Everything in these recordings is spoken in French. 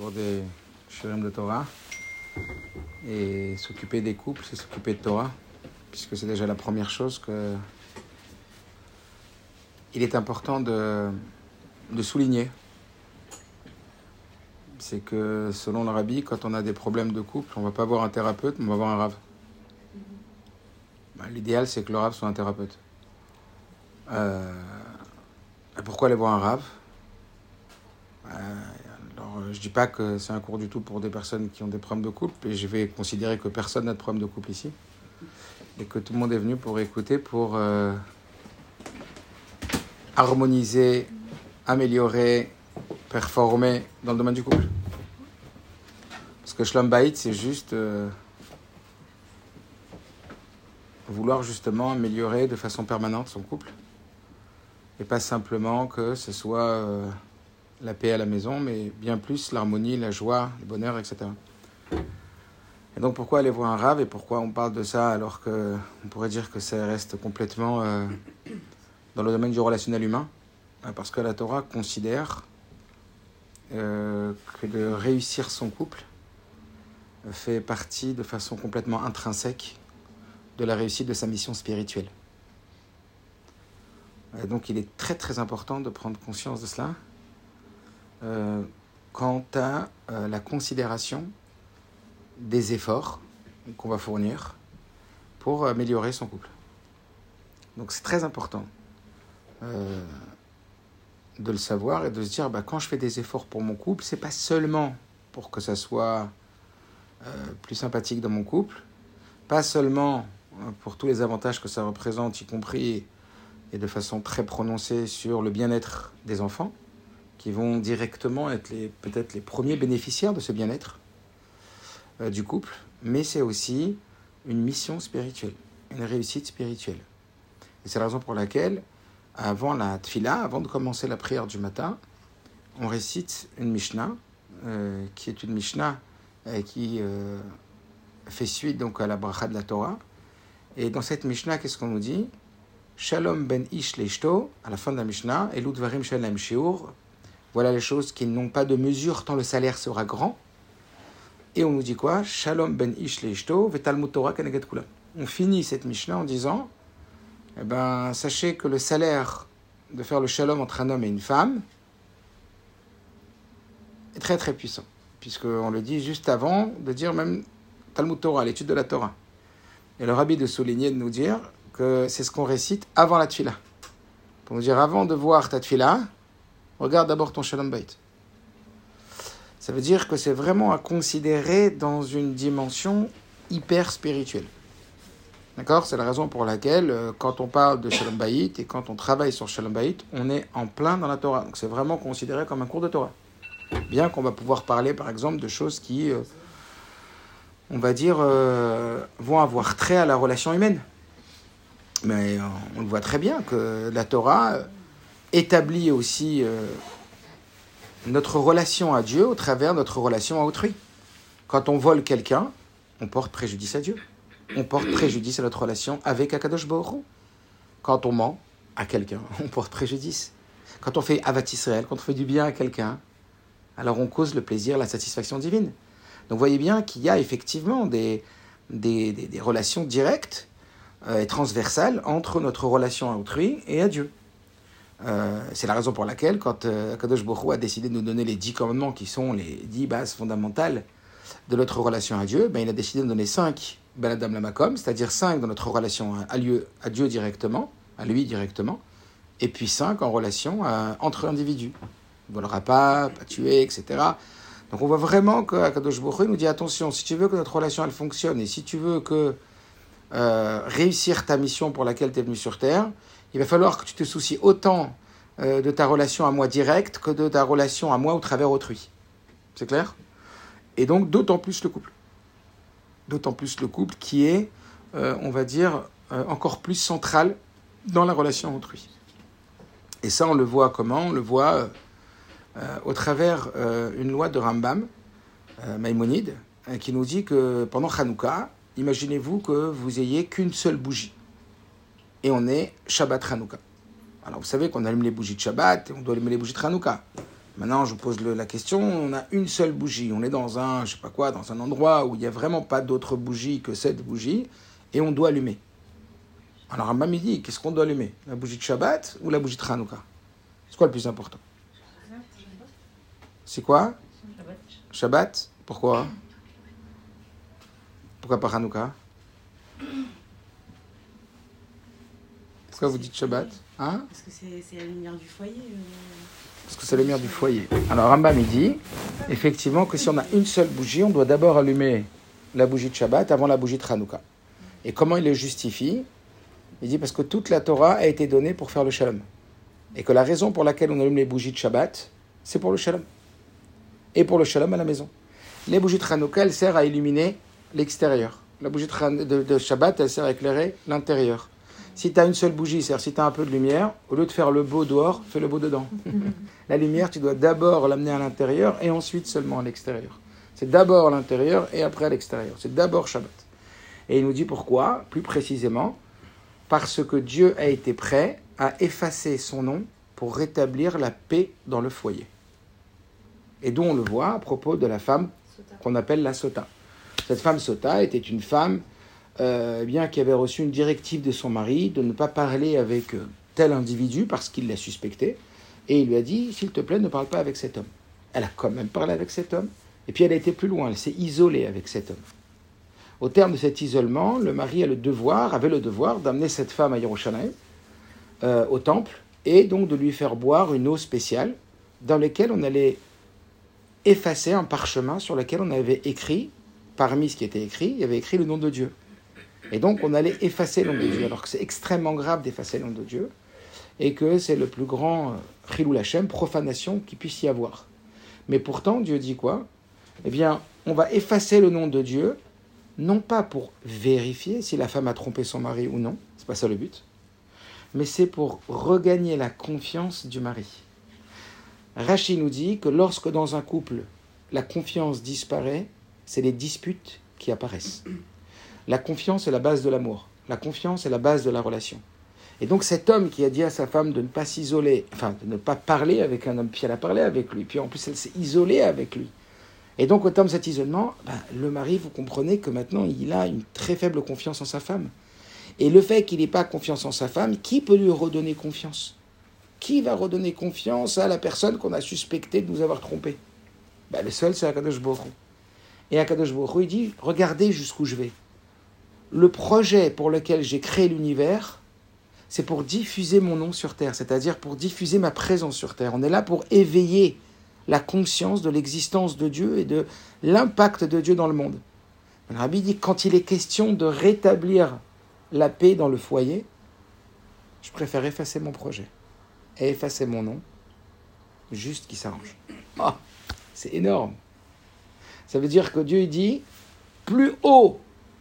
autour des shirim de Torah. Et s'occuper des couples, c'est s'occuper de Torah, puisque c'est déjà la première chose que il est important de, de souligner. C'est que selon le rabbi, quand on a des problèmes de couple, on va pas voir un thérapeute, mais on va voir un rave. Ben, L'idéal, c'est que le rave soit un thérapeute. Euh, pourquoi aller voir un rave je dis pas que c'est un cours du tout pour des personnes qui ont des problèmes de couple, et je vais considérer que personne n'a de problème de couple ici, et que tout le monde est venu pour écouter, pour euh, harmoniser, améliorer, performer dans le domaine du couple. Parce que Shlom c'est juste euh, vouloir justement améliorer de façon permanente son couple. Et pas simplement que ce soit euh, la paix à la maison, mais bien plus l'harmonie, la joie, le bonheur, etc. Et donc pourquoi aller voir un rave et pourquoi on parle de ça alors que on pourrait dire que ça reste complètement euh, dans le domaine du relationnel humain? Euh, Parce que la Torah considère euh, que de réussir son couple fait partie de façon complètement intrinsèque de la réussite de sa mission spirituelle. Et donc il est très très important de prendre conscience de cela euh, quant à euh, la considération des efforts qu'on va fournir pour améliorer son couple. Donc c'est très important euh, de le savoir et de se dire bah, quand je fais des efforts pour mon couple, c'est pas seulement pour que ça soit plus sympathique dans mon couple, pas seulement euh, pour tous les avantages que ça représente, y compris et de façon très prononcée sur le bien-être des enfants, qui vont directement être peut-être les premiers bénéficiaires de ce bien-être euh, du couple, mais c'est aussi une mission spirituelle, une réussite spirituelle. Et c'est la raison pour laquelle, avant la tfila, avant de commencer la prière du matin, on récite une Mishnah, euh, qui est une Mishnah euh, qui fait suite donc à la bracha de la Torah. Et dans cette Mishnah, qu'est-ce qu'on nous dit? Shalom ben ish leishto, à la fin de la Mishnah, et l'udvarim shalem shiur. Voilà les choses qui n'ont pas de mesure tant le salaire sera grand. Et on nous dit quoi? Shalom ben ish Torah. On finit cette Mishnah en disant eh ben, sachez que le salaire de faire le shalom entre un homme et une femme est très très puissant. Puisqu'on le dit juste avant de dire même Talmud Torah, l'étude de la Torah. Et le rabbi de souligner, de nous dire que c'est ce qu'on récite avant la tfila. Pour nous dire, avant de voir ta tfila, regarde d'abord ton shalom bait. Ça veut dire que c'est vraiment à considérer dans une dimension hyper spirituelle. D'accord? C'est la raison pour laquelle, euh, quand on parle de Shalom Bayit et quand on travaille sur Shalom Bayit, on est en plein dans la Torah. Donc c'est vraiment considéré comme un cours de Torah. Bien qu'on va pouvoir parler, par exemple, de choses qui, euh, on va dire, euh, vont avoir trait à la relation humaine. Mais euh, on le voit très bien que la Torah établit aussi euh, notre relation à Dieu au travers de notre relation à autrui. Quand on vole quelqu'un, on porte préjudice à Dieu. On porte préjudice à notre relation avec Akadosh Hu. Quand on ment à quelqu'un, on porte préjudice. Quand on fait Avat Israël, quand on fait du bien à quelqu'un, alors on cause le plaisir, la satisfaction divine. Donc vous voyez bien qu'il y a effectivement des, des, des- des relations directes euh, et transversales entre notre relation à autrui et à Dieu. Euh, c'est la raison pour laquelle, quand euh, Kadosh a décidé de nous donner les dix commandements, qui sont les dix bases fondamentales de notre relation à Dieu, ben, il a décidé de donner cinq Beladam Lamakom, c'est-à-dire cinq dans notre relation à, Dieu, directement, à lui directement, et puis cinq en relation à- entre individus. Ne volera pas, pas tuer, etc. Donc on voit vraiment que Kadosh Baruch Hu nous dit attention, si tu veux que notre relation elle fonctionne et si tu veux que euh, réussir ta mission pour laquelle tu es venu sur Terre, il va falloir que tu te soucies autant euh, de ta relation à moi directe que de ta relation à moi au travers autrui. C'est clair? Et donc d'autant plus le couple. D'autant plus le couple qui est, euh, on va dire, euh, encore plus central dans la relation autrui. Et ça, on le voit comment? On le voit au travers une loi de Rambam, Maïmonide, qui nous dit que pendant Hanouka, imaginez-vous que vous ayez qu'une seule bougie. Et on est Shabbat Hanouka. Alors vous savez qu'on allume les bougies de Shabbat et on doit allumer les bougies de Hanouka. Maintenant, je vous pose la question, on a une seule bougie, on est dans un, je sais pas quoi, dans un endroit où il n'y a vraiment pas d'autre bougie que cette bougie, et on doit allumer. Alors il dit, qu'est-ce qu'on doit allumer? La bougie de Shabbat ou la bougie de Hanouka? C'est quoi le plus important? C'est quoi? Shabbat. Pourquoi? Pourquoi pas Hanouka? Pourquoi vous dites Shabbat? Hein Parce que c'est la lumière du foyer. Euh, parce que c'est le lumière du foyer. Alors Rambam il dit, effectivement, que si on a une seule bougie, on doit d'abord allumer la bougie de Shabbat avant la bougie de Hanouka. Et comment il le justifie? Il dit parce que toute la Torah a été donnée pour faire le shalom. Et que la raison pour laquelle on allume les bougies de Shabbat, c'est pour le shalom. Et pour le shalom à la maison. Les bougies de Hanouka, elles servent à illuminer l'extérieur. La bougie de, de Shabbat, elle sert à éclairer l'intérieur. Si tu as une seule bougie, c'est-à-dire si tu as un peu de lumière, au lieu de faire le beau dehors, fais le beau dedans. la lumière, tu dois d'abord l'amener à l'intérieur et ensuite seulement à l'extérieur. C'est d'abord à l'intérieur et après à l'extérieur. C'est d'abord Shabbat. Et il nous dit pourquoi, plus précisément, parce que Dieu a été prêt à effacer son nom pour rétablir la paix dans le foyer. Et dont on le voit à propos de la femme qu'on appelle la Sota. Cette femme Sota était une femme euh, bien qui avait reçu une directive de son mari de ne pas parler avec euh, tel individu parce qu'il l'a suspecté. Et il lui a dit, s'il te plaît, ne parle pas avec cet homme. Elle a quand même parlé avec cet homme. Et puis elle a été plus loin, elle s'est isolée avec cet homme. Au terme de cet isolement, le mari a le devoir, avait le devoir d'amener cette femme à Yerushalayim, euh, au temple, et donc de lui faire boire une eau spéciale dans laquelle on allait effacer un parchemin sur lequel on avait écrit, parmi ce qui était écrit, il y avait écrit le nom de Dieu. Et donc, on allait effacer le nom de Dieu, alors que c'est extrêmement grave d'effacer le nom de Dieu, et que c'est le plus grand euh, chilou lachem, profanation qu'il puisse y avoir. Mais pourtant, Dieu dit quoi? Eh bien, on va effacer le nom de Dieu, non pas pour vérifier si la femme a trompé son mari ou non, c'est pas ça le but, mais c'est pour regagner la confiance du mari. Rachid nous dit que lorsque dans un couple la confiance disparaît, c'est les disputes qui apparaissent. La confiance est la base de l'amour. La confiance est la base de la relation. Et donc cet homme qui a dit à sa femme de ne pas s'isoler, enfin de ne pas parler avec un homme, puis elle a parlé avec lui, puis en plus elle s'est isolée avec lui. Et donc au terme de cet isolement, ben, le mari, vous comprenez que maintenant il a une très faible confiance en sa femme. Et le fait qu'il n'ait pas confiance en sa femme, qui peut lui redonner confiance? Qui va redonner confiance à la personne qu'on a suspecté de nous avoir trompé ben, Le seul, c'est Akadosh Borou. Et Akadosh Borou, il dit, regardez jusqu'où je vais le projet pour lequel j'ai créé l'univers, c'est pour diffuser mon nom sur Terre, c'est-à-dire pour diffuser ma présence sur Terre. On est là pour éveiller la conscience de l'existence de Dieu et de l'impact de Dieu dans le monde. Le rabbi dit quand il est question de rétablir la paix dans le foyer, je préfère effacer mon projet et effacer mon nom, juste qu'il s'arrange. Ah, c'est énorme. Ça veut dire que Dieu dit plus haut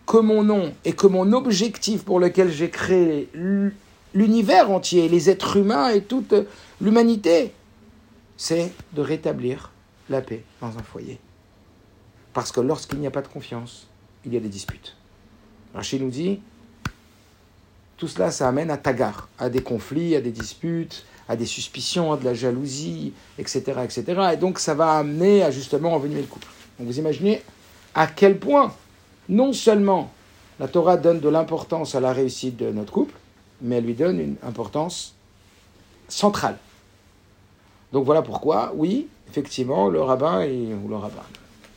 que mon nom et que mon objectif pour lequel j'ai créé l'univers entier, les êtres humains et toute l'humanité, c'est de rétablir la paix dans un foyer. Parce que lorsqu'il n'y a pas de confiance, il y a des disputes. Rachid nous dit, tout cela, ça amène à tagar, à des conflits, à des disputes, à des suspicions, à de la jalousie, etc., etc. Et donc, ça va amener à justement envenimer le couple. Donc, vous imaginez à quel point non seulement la Torah donne de l'importance à la réussite de notre couple, mais elle lui donne une importance centrale. Donc voilà pourquoi, oui, effectivement, le rabbin, ou le rabbin,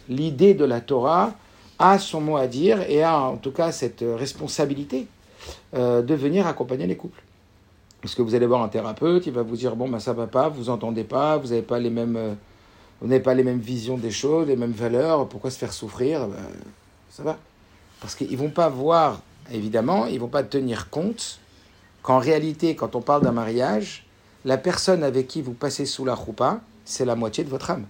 l'idée de la Torah a son mot à dire et a en tout cas cette responsabilité euh, de venir accompagner les couples. Parce que vous allez voir un thérapeute, il va vous dire bon ben ça va pas, vous entendez pas, vous n'avez pas les mêmes, euh, vous n'avez pas les mêmes visions des choses, les mêmes valeurs, pourquoi se faire souffrir? Ben, ça va. Parce qu'ils ne vont pas voir, évidemment, ils ne vont pas tenir compte qu'en réalité, quand on parle d'un mariage, la personne avec qui vous passez sous la roupa, c'est la moitié de votre âme.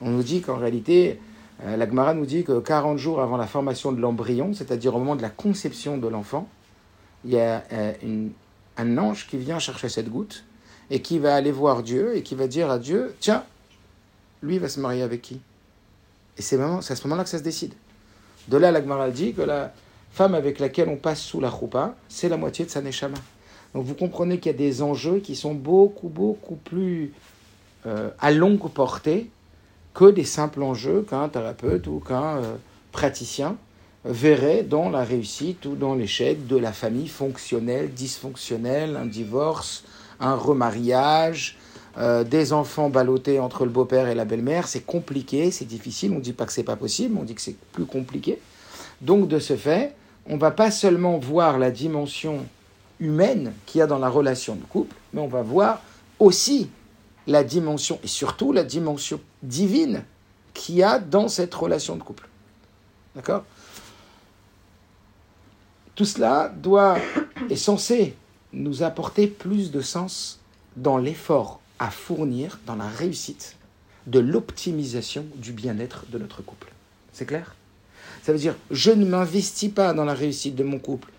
On nous dit qu'en réalité, euh, la Gemara nous dit que 40 jours avant la formation de l'embryon, c'est-à-dire au moment de la conception de l'enfant, il y a euh, un ange qui vient chercher cette goutte et qui va aller voir Dieu et qui va dire à Dieu, tiens, lui va se marier avec qui? Et c'est à ce moment-là que ça se décide. De là, la dit que la femme avec laquelle on passe sous la choupa, c'est la moitié de sa neshama. Donc vous comprenez qu'il y a des enjeux qui sont beaucoup, beaucoup plus euh, à longue portée que des simples enjeux qu'un thérapeute ou qu'un euh, praticien verrait dans la réussite ou dans l'échec de la famille fonctionnelle, dysfonctionnelle, un divorce, un remariage, euh, des enfants ballottés entre le beau-père et la belle-mère. C'est compliqué, c'est difficile. On ne dit pas que c'est pas possible, on dit que c'est plus compliqué. Donc de ce fait, on va pas seulement voir la dimension humaine qu'il y a dans la relation de couple, mais on va voir aussi la dimension, et surtout la dimension divine qu'il y a dans cette relation de couple. D'accord? Tout cela doit, est censé nous apporter plus de sens dans l'effort à fournir dans la réussite de l'optimisation du bien-être de notre couple. C'est clair? Ça veut dire, je ne m'investis pas dans la réussite de mon couple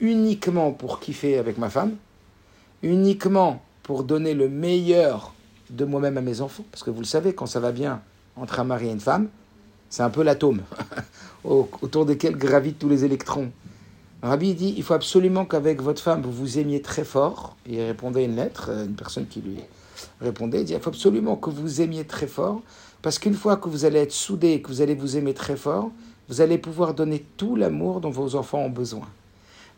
uniquement pour kiffer avec ma femme, uniquement pour donner le meilleur de moi-même à mes enfants, parce que vous le savez, quand ça va bien entre un mari et une femme, c'est un peu l'atome autour desquels gravitent tous les électrons. Rabbi dit il faut absolument qu'avec votre femme vous vous aimiez très fort. Il répondait une lettre, une personne qui lui répondait il dit il faut absolument que vous aimiez très fort, parce qu'une fois que vous allez être soudés, que vous allez vous aimer très fort, vous allez pouvoir donner tout l'amour dont vos enfants ont besoin.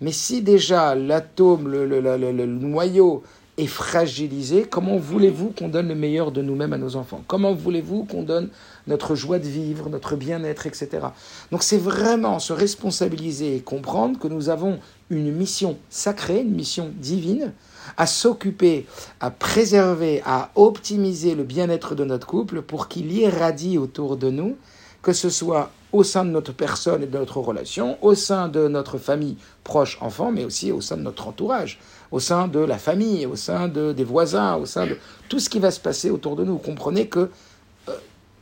Mais si déjà l'atome, le, noyau est fragilisé, comment voulez-vous qu'on donne le meilleur de nous-mêmes à nos enfants? Comment voulez-vous qu'on donne notre joie de vivre, notre bien-être, etc. Donc c'est vraiment se responsabiliser et comprendre que nous avons une mission sacrée, une mission divine, à s'occuper, à préserver, à optimiser le bien-être de notre couple pour qu'il irradie autour de nous, que ce soit au sein de notre personne et de notre relation, au sein de notre famille proche enfant, mais aussi au sein de notre entourage, au sein de la famille, au sein de, des voisins, au sein de tout ce qui va se passer autour de nous. Comprenez que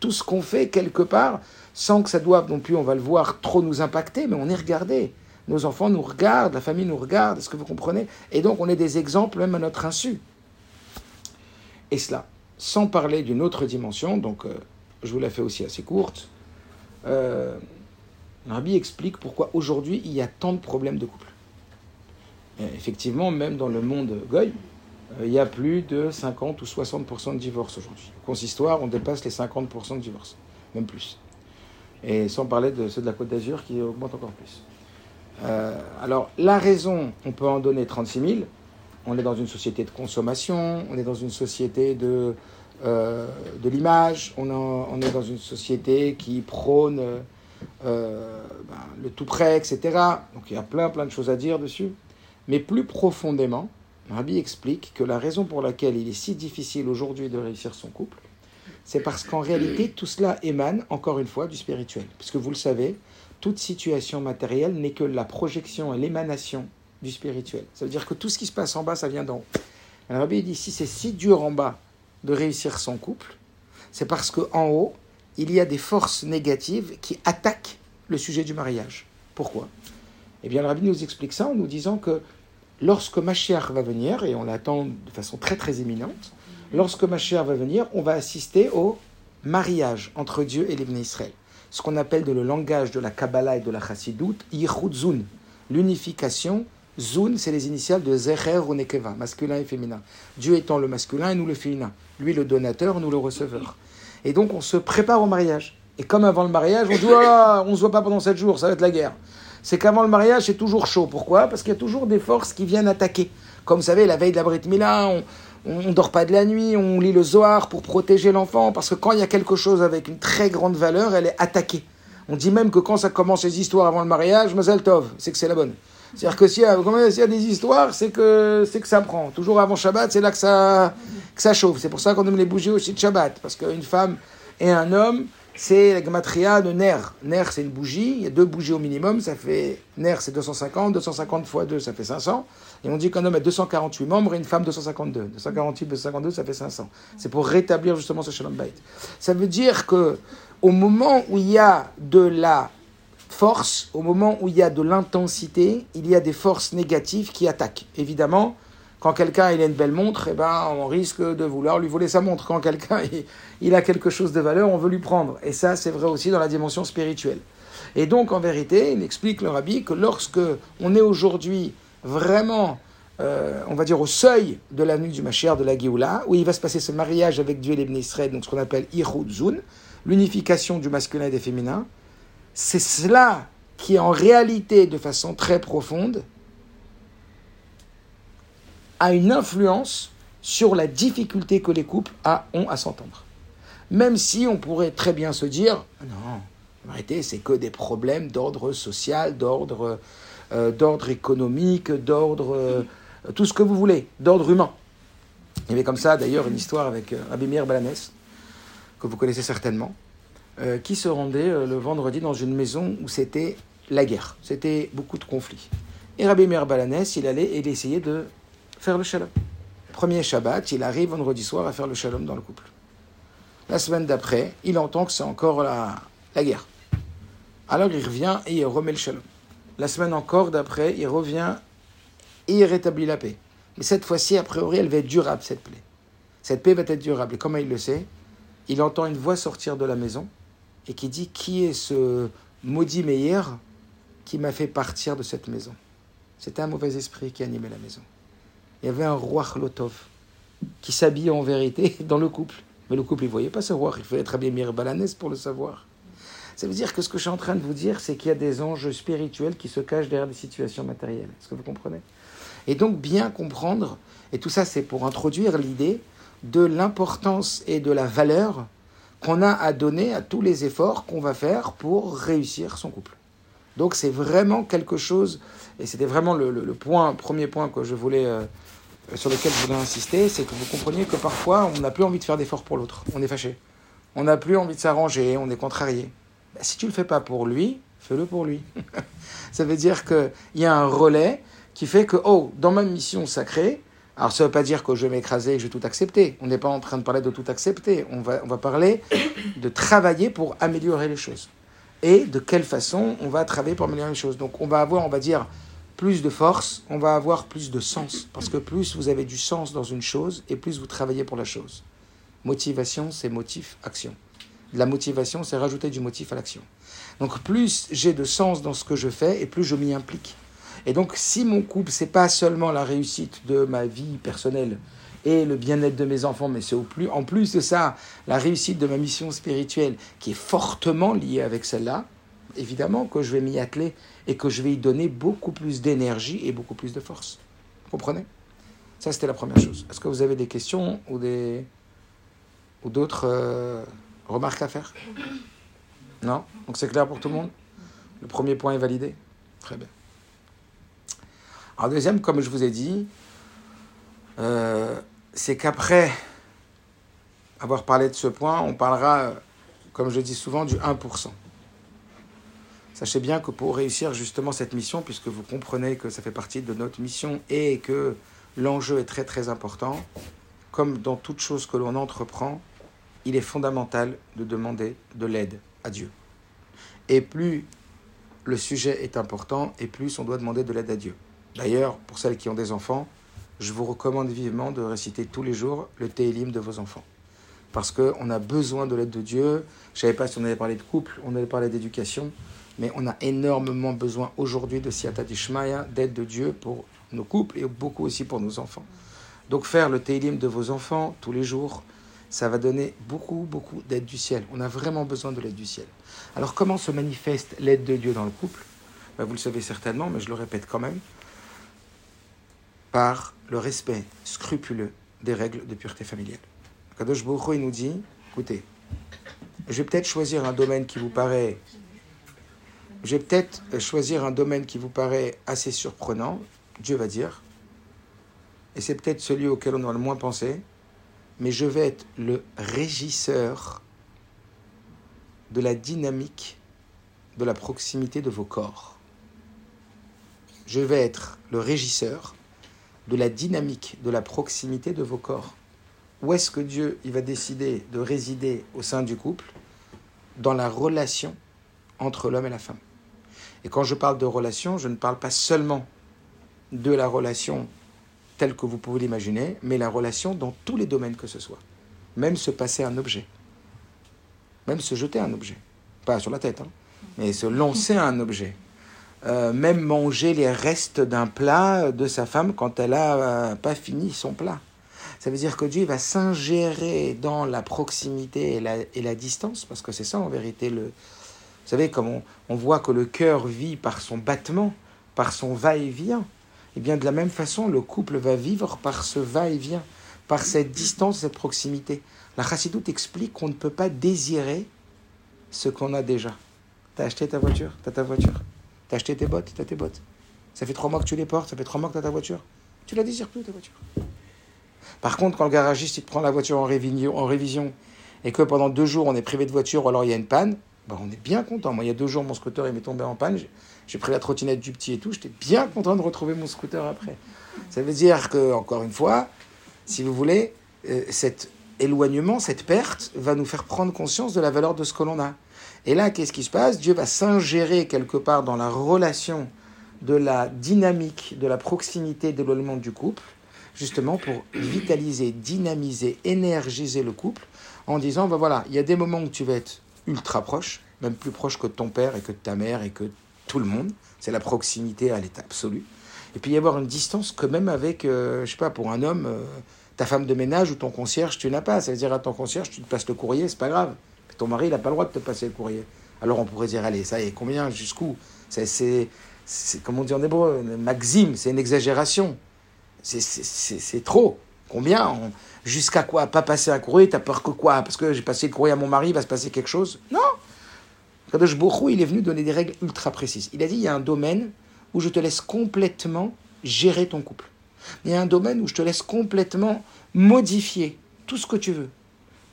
tout ce qu'on fait quelque part, sans que ça doive non plus, on va le voir, trop nous impacter, mais on est regardé. Nos enfants nous regardent, la famille nous regarde, est-ce que vous comprenez? Et donc on est des exemples même à notre insu. Et cela, sans parler d'une autre dimension, donc euh, je vous la fais aussi assez courte, euh, Rabbi explique pourquoi aujourd'hui il y a tant de problèmes de couple. Effectivement, même dans le monde goy, il y a plus de 50 ou 60% de divorces aujourd'hui. Au consistoire, on dépasse les 50% de divorces, même plus. Et sans parler de ceux de la Côte d'Azur qui augmentent encore plus. Euh, alors, la raison, on peut en donner 36 000. On est dans une société de consommation, on est dans une société de, euh, de l'image, on, est dans une société qui prône euh, ben, le tout prêt, etc. Donc il y a plein, plein de choses à dire dessus. Mais plus profondément, Rabbi explique que la raison pour laquelle il est si difficile aujourd'hui de réussir son couple, c'est parce qu'en réalité, tout cela émane, encore une fois, du spirituel. Puisque vous le savez, toute situation matérielle n'est que la projection et l'émanation du spirituel. Ça veut dire que tout ce qui se passe en bas, ça vient d'en haut. Alors Rabbi dit, si c'est si dur en bas de réussir son couple, c'est parce qu'en haut, il y a des forces négatives qui attaquent le sujet du mariage. Pourquoi? Eh bien, le Rabbi nous explique ça en nous disant que lorsque Mashiach va venir, et on l'attend de façon très très éminente, lorsque Mashiach va venir, on va assister au mariage entre Dieu et l'Ibn Israël. Ce qu'on appelle de le langage de la Kabbalah et de la Zun, l'unification. Zun, c'est les initiales de Zecher ou Nekeva, masculin et féminin. Dieu étant le masculin et nous le féminin. Lui le donateur, nous le receveur. Et donc on se prépare au mariage. Et comme avant le mariage, on dit oh, on ne se voit pas pendant sept jours, ça va être la guerre. C'est qu'avant le mariage, c'est toujours chaud. Pourquoi? Parce qu'il y a toujours des forces qui viennent attaquer. Comme vous savez, la veille de la Brit Mila, on ne dort pas de la nuit, on lit le Zohar pour protéger l'enfant, parce que quand il y a quelque chose avec une très grande valeur, elle est attaquée. On dit même que quand ça commence les histoires avant le mariage, Mazel Tov, c'est que c'est la bonne. C'est-à-dire que s'il y, a des histoires, c'est que, c'est que ça prend. Toujours avant Shabbat, c'est là que ça, que ça chauffe. C'est pour ça qu'on aime les bougies aussi de Shabbat. Parce qu'une femme et un homme, c'est la gamatria de Ner. Ner, c'est une bougie. Il y a deux bougies au minimum. Ça fait. Ner, c'est 250. 250 fois 2, ça fait 500. Et on dit qu'un homme a 248 membres et une femme 252. 248 252, ça fait 500. C'est pour rétablir justement ce shalom bait. Ça veut dire que au moment où il y a de la force, au moment où il y a de l'intensité, il y a des forces négatives qui attaquent. Évidemment, quand quelqu'un il a une belle montre, eh ben, on risque de vouloir lui voler sa montre. Quand quelqu'un il, a quelque chose de valeur, on veut lui prendre. Et ça, c'est vrai aussi dans la dimension spirituelle. Et donc, en vérité, il explique le rabbi que lorsque on est aujourd'hui vraiment euh, on va dire, au seuil de la nuit du Mashiach, de la Géoula, où il va se passer ce mariage avec Dieu et les Israël, donc ce qu'on appelle Ichud l'unification du masculin et des féminins. C'est cela qui, en réalité, de façon très profonde, a une influence sur la difficulté que les couples ont à s'entendre. Même si on pourrait très bien se dire, non, réalité, c'est que des problèmes d'ordre social, d'ordre euh, d'ordre économique, d'ordre euh, tout ce que vous voulez, d'ordre humain. Il y avait comme ça d'ailleurs une histoire avec euh, Rabbi Meir Balanès, que vous connaissez certainement, euh, qui se rendait le vendredi dans une maison où c'était la guerre, c'était beaucoup de conflits. Et Rabbi Meir Balanès, il allait et il essayait de le shalom. Premier Shabbat, il arrive vendredi soir à faire le shalom dans le couple. La semaine d'après, il entend que c'est encore la, la guerre. Alors il revient et il remet le shalom. La semaine encore d'après, il revient et il rétablit la paix. Mais cette fois-ci, a priori, elle va être durable, cette paix. Cette paix va être durable. Et comment il le sait? Il entend une voix sortir de la maison et qui dit Qui est ce maudit meilleur qui m'a fait partir de cette maison? C'était un mauvais esprit qui animait la maison. Il y avait un roi Lotov qui s'habillait en vérité dans le couple. Mais le couple, il ne voyait pas ce roi. Il fallait être habillé Balanès pour le savoir. Ça veut dire que ce que je suis en train de vous dire, c'est qu'il y a des enjeux spirituels qui se cachent derrière des situations matérielles. Est-ce que vous comprenez? Et donc bien comprendre, et tout ça c'est pour introduire l'idée de l'importance et de la valeur qu'on a à donner à tous les efforts qu'on va faire pour réussir son couple. Donc c'est vraiment quelque chose, et c'était vraiment le, point, premier point que je voulais, euh, sur lequel je voulais insister, c'est que vous compreniez que parfois on n'a plus envie de faire d'efforts pour l'autre, on est fâché, on n'a plus envie de s'arranger, on est contrarié. Ben, si tu le fais pas pour lui, fais-le pour lui. Ça veut dire qu'il y a un relais qui fait que, oh, dans ma mission sacrée, alors ça ne veut pas dire que je vais m'écraser et que je vais tout accepter. On n'est pas en train de parler de tout accepter. On va, on va parler de travailler pour améliorer les choses. Et de quelle façon on va travailler pour améliorer les choses. Donc on va avoir, on va dire, plus de force, on va avoir plus de sens. Parce que plus vous avez du sens dans une chose, et plus vous travaillez pour la chose. Motivation, c'est motif, action. La motivation, c'est rajouter du motif à l'action. Donc plus j'ai de sens dans ce que je fais, et plus je m'y implique. Et donc, si mon couple, c'est pas seulement la réussite de ma vie personnelle et le bien-être de mes enfants, mais c'est plus, en plus de ça, la réussite de ma mission spirituelle qui est fortement liée avec celle-là, évidemment que je vais m'y atteler et que je vais y donner beaucoup plus d'énergie et beaucoup plus de force. Vous comprenez? Ça, c'était la première chose. Est-ce que vous avez des questions ou des ou d'autres euh, remarques à faire? Non? Donc c'est clair pour tout le monde? Le premier point est validé? Très bien. Alors deuxième, comme je vous ai dit, euh, c'est qu'après avoir parlé de ce point, on parlera, comme je dis souvent, du 1%. Sachez bien que pour réussir justement cette mission, puisque vous comprenez que ça fait partie de notre mission et que l'enjeu est très très important, comme dans toute chose que l'on entreprend, il est fondamental de demander de l'aide à Dieu. Et plus le sujet est important, et plus on doit demander de l'aide à Dieu. D'ailleurs, pour celles qui ont des enfants, je vous recommande vivement de réciter tous les jours le Télim de vos enfants. Parce qu'on a besoin de l'aide de Dieu. Je ne savais pas si on allait parler de couple, on allait parler d'éducation, mais on a énormément besoin aujourd'hui de Dishmaya, d'aide de Dieu pour nos couples et beaucoup aussi pour nos enfants. Donc faire le Télim de vos enfants tous les jours, ça va donner beaucoup, beaucoup d'aide du ciel. On a vraiment besoin de l'aide du ciel. Alors comment se manifeste l'aide de Dieu dans le couple? Ben, Vous le savez certainement, mais je le répète quand même par le respect scrupuleux des règles de pureté familiale. Kadosh Baruch nous dit, écoutez, je vais peut-être choisir un domaine qui vous paraît, je vais peut-être choisir un domaine qui vous paraît assez surprenant, Dieu va dire, et c'est peut-être celui auquel on a le moins pensé, mais je vais être le régisseur de la dynamique de la proximité de vos corps. Je vais être le régisseur de la dynamique, de la proximité de vos corps. Où est-ce que Dieu il va décider de résider au sein du couple Dans la relation entre l'homme et la femme? Et quand je parle de relation, je ne parle pas seulement de la relation telle que vous pouvez l'imaginer, mais la relation dans tous les domaines que ce soit. Même se passer un objet. Même se jeter un objet. Pas sur la tête, hein, mais se lancer un objet. euh, même manger les restes d'un plat de sa femme quand elle n'a euh, pas fini son plat. Ça veut dire que Dieu va s'ingérer dans la proximité et la, et la distance, parce que c'est ça en vérité le... Vous savez, comme on, voit que le cœur vit par son battement, par son va-et-vient, et bien de la même façon, le couple va vivre par ce va-et-vient, par cette distance, cette proximité. La chassidoute explique qu'on ne peut pas désirer ce qu'on a déjà. T'as acheté ta voiture, t'as ta voiture. T'as acheté tes bottes, t'as tes bottes. Ça fait trois mois que tu les portes, ça fait trois mois que t'as ta voiture. Tu la désires plus, ta voiture. Par contre, quand le garagiste prend la voiture en en révision et que pendant deux jours on est privé de voiture ou alors il y a une panne, bah, on est bien content. Moi, il y a deux jours, mon scooter il m'est tombé en panne. J'ai- pris la trottinette du petit et tout. J'étais bien content de retrouver mon scooter après. Ça veut dire que, encore une fois, si vous voulez, euh, cet éloignement, cette perte, va nous faire prendre conscience de la valeur de ce que l'on a. Et là, qu'est-ce qui se passe? Dieu va s'ingérer quelque part dans la relation de la dynamique, de la proximité, de l'éloignement du couple, justement pour vitaliser, dynamiser, énergiser le couple, en disant, ben voilà, il y a des moments où tu vas être ultra proche, même plus proche que ton père et que ta mère et que tout le monde. C'est la proximité à l'état absolu. Et puis y avoir une distance quand même avec, euh, je sais pas, pour un homme, euh, ta femme de ménage ou ton concierge, tu n'as pas. Ça veut dire à ton concierge, tu te passes le courrier, c'est pas grave. Puis ton mari, il n'a pas le droit de te passer le courrier. Alors on pourrait dire, allez, ça y est, combien, jusqu'où? C'est, comme on dit en hébreu, maxime, c'est une exagération. C'est trop. Combien? On- Jusqu'à quoi? Pas passer un courrier, t'as peur que quoi? Parce que j'ai passé le courrier à mon mari, il va se passer quelque chose? Non Kadosh Hu, il est venu donner des règles ultra précises. Il a dit, il y a un domaine où je te laisse complètement gérer ton couple. Il y a un domaine où je te laisse complètement modifier tout ce que tu veux.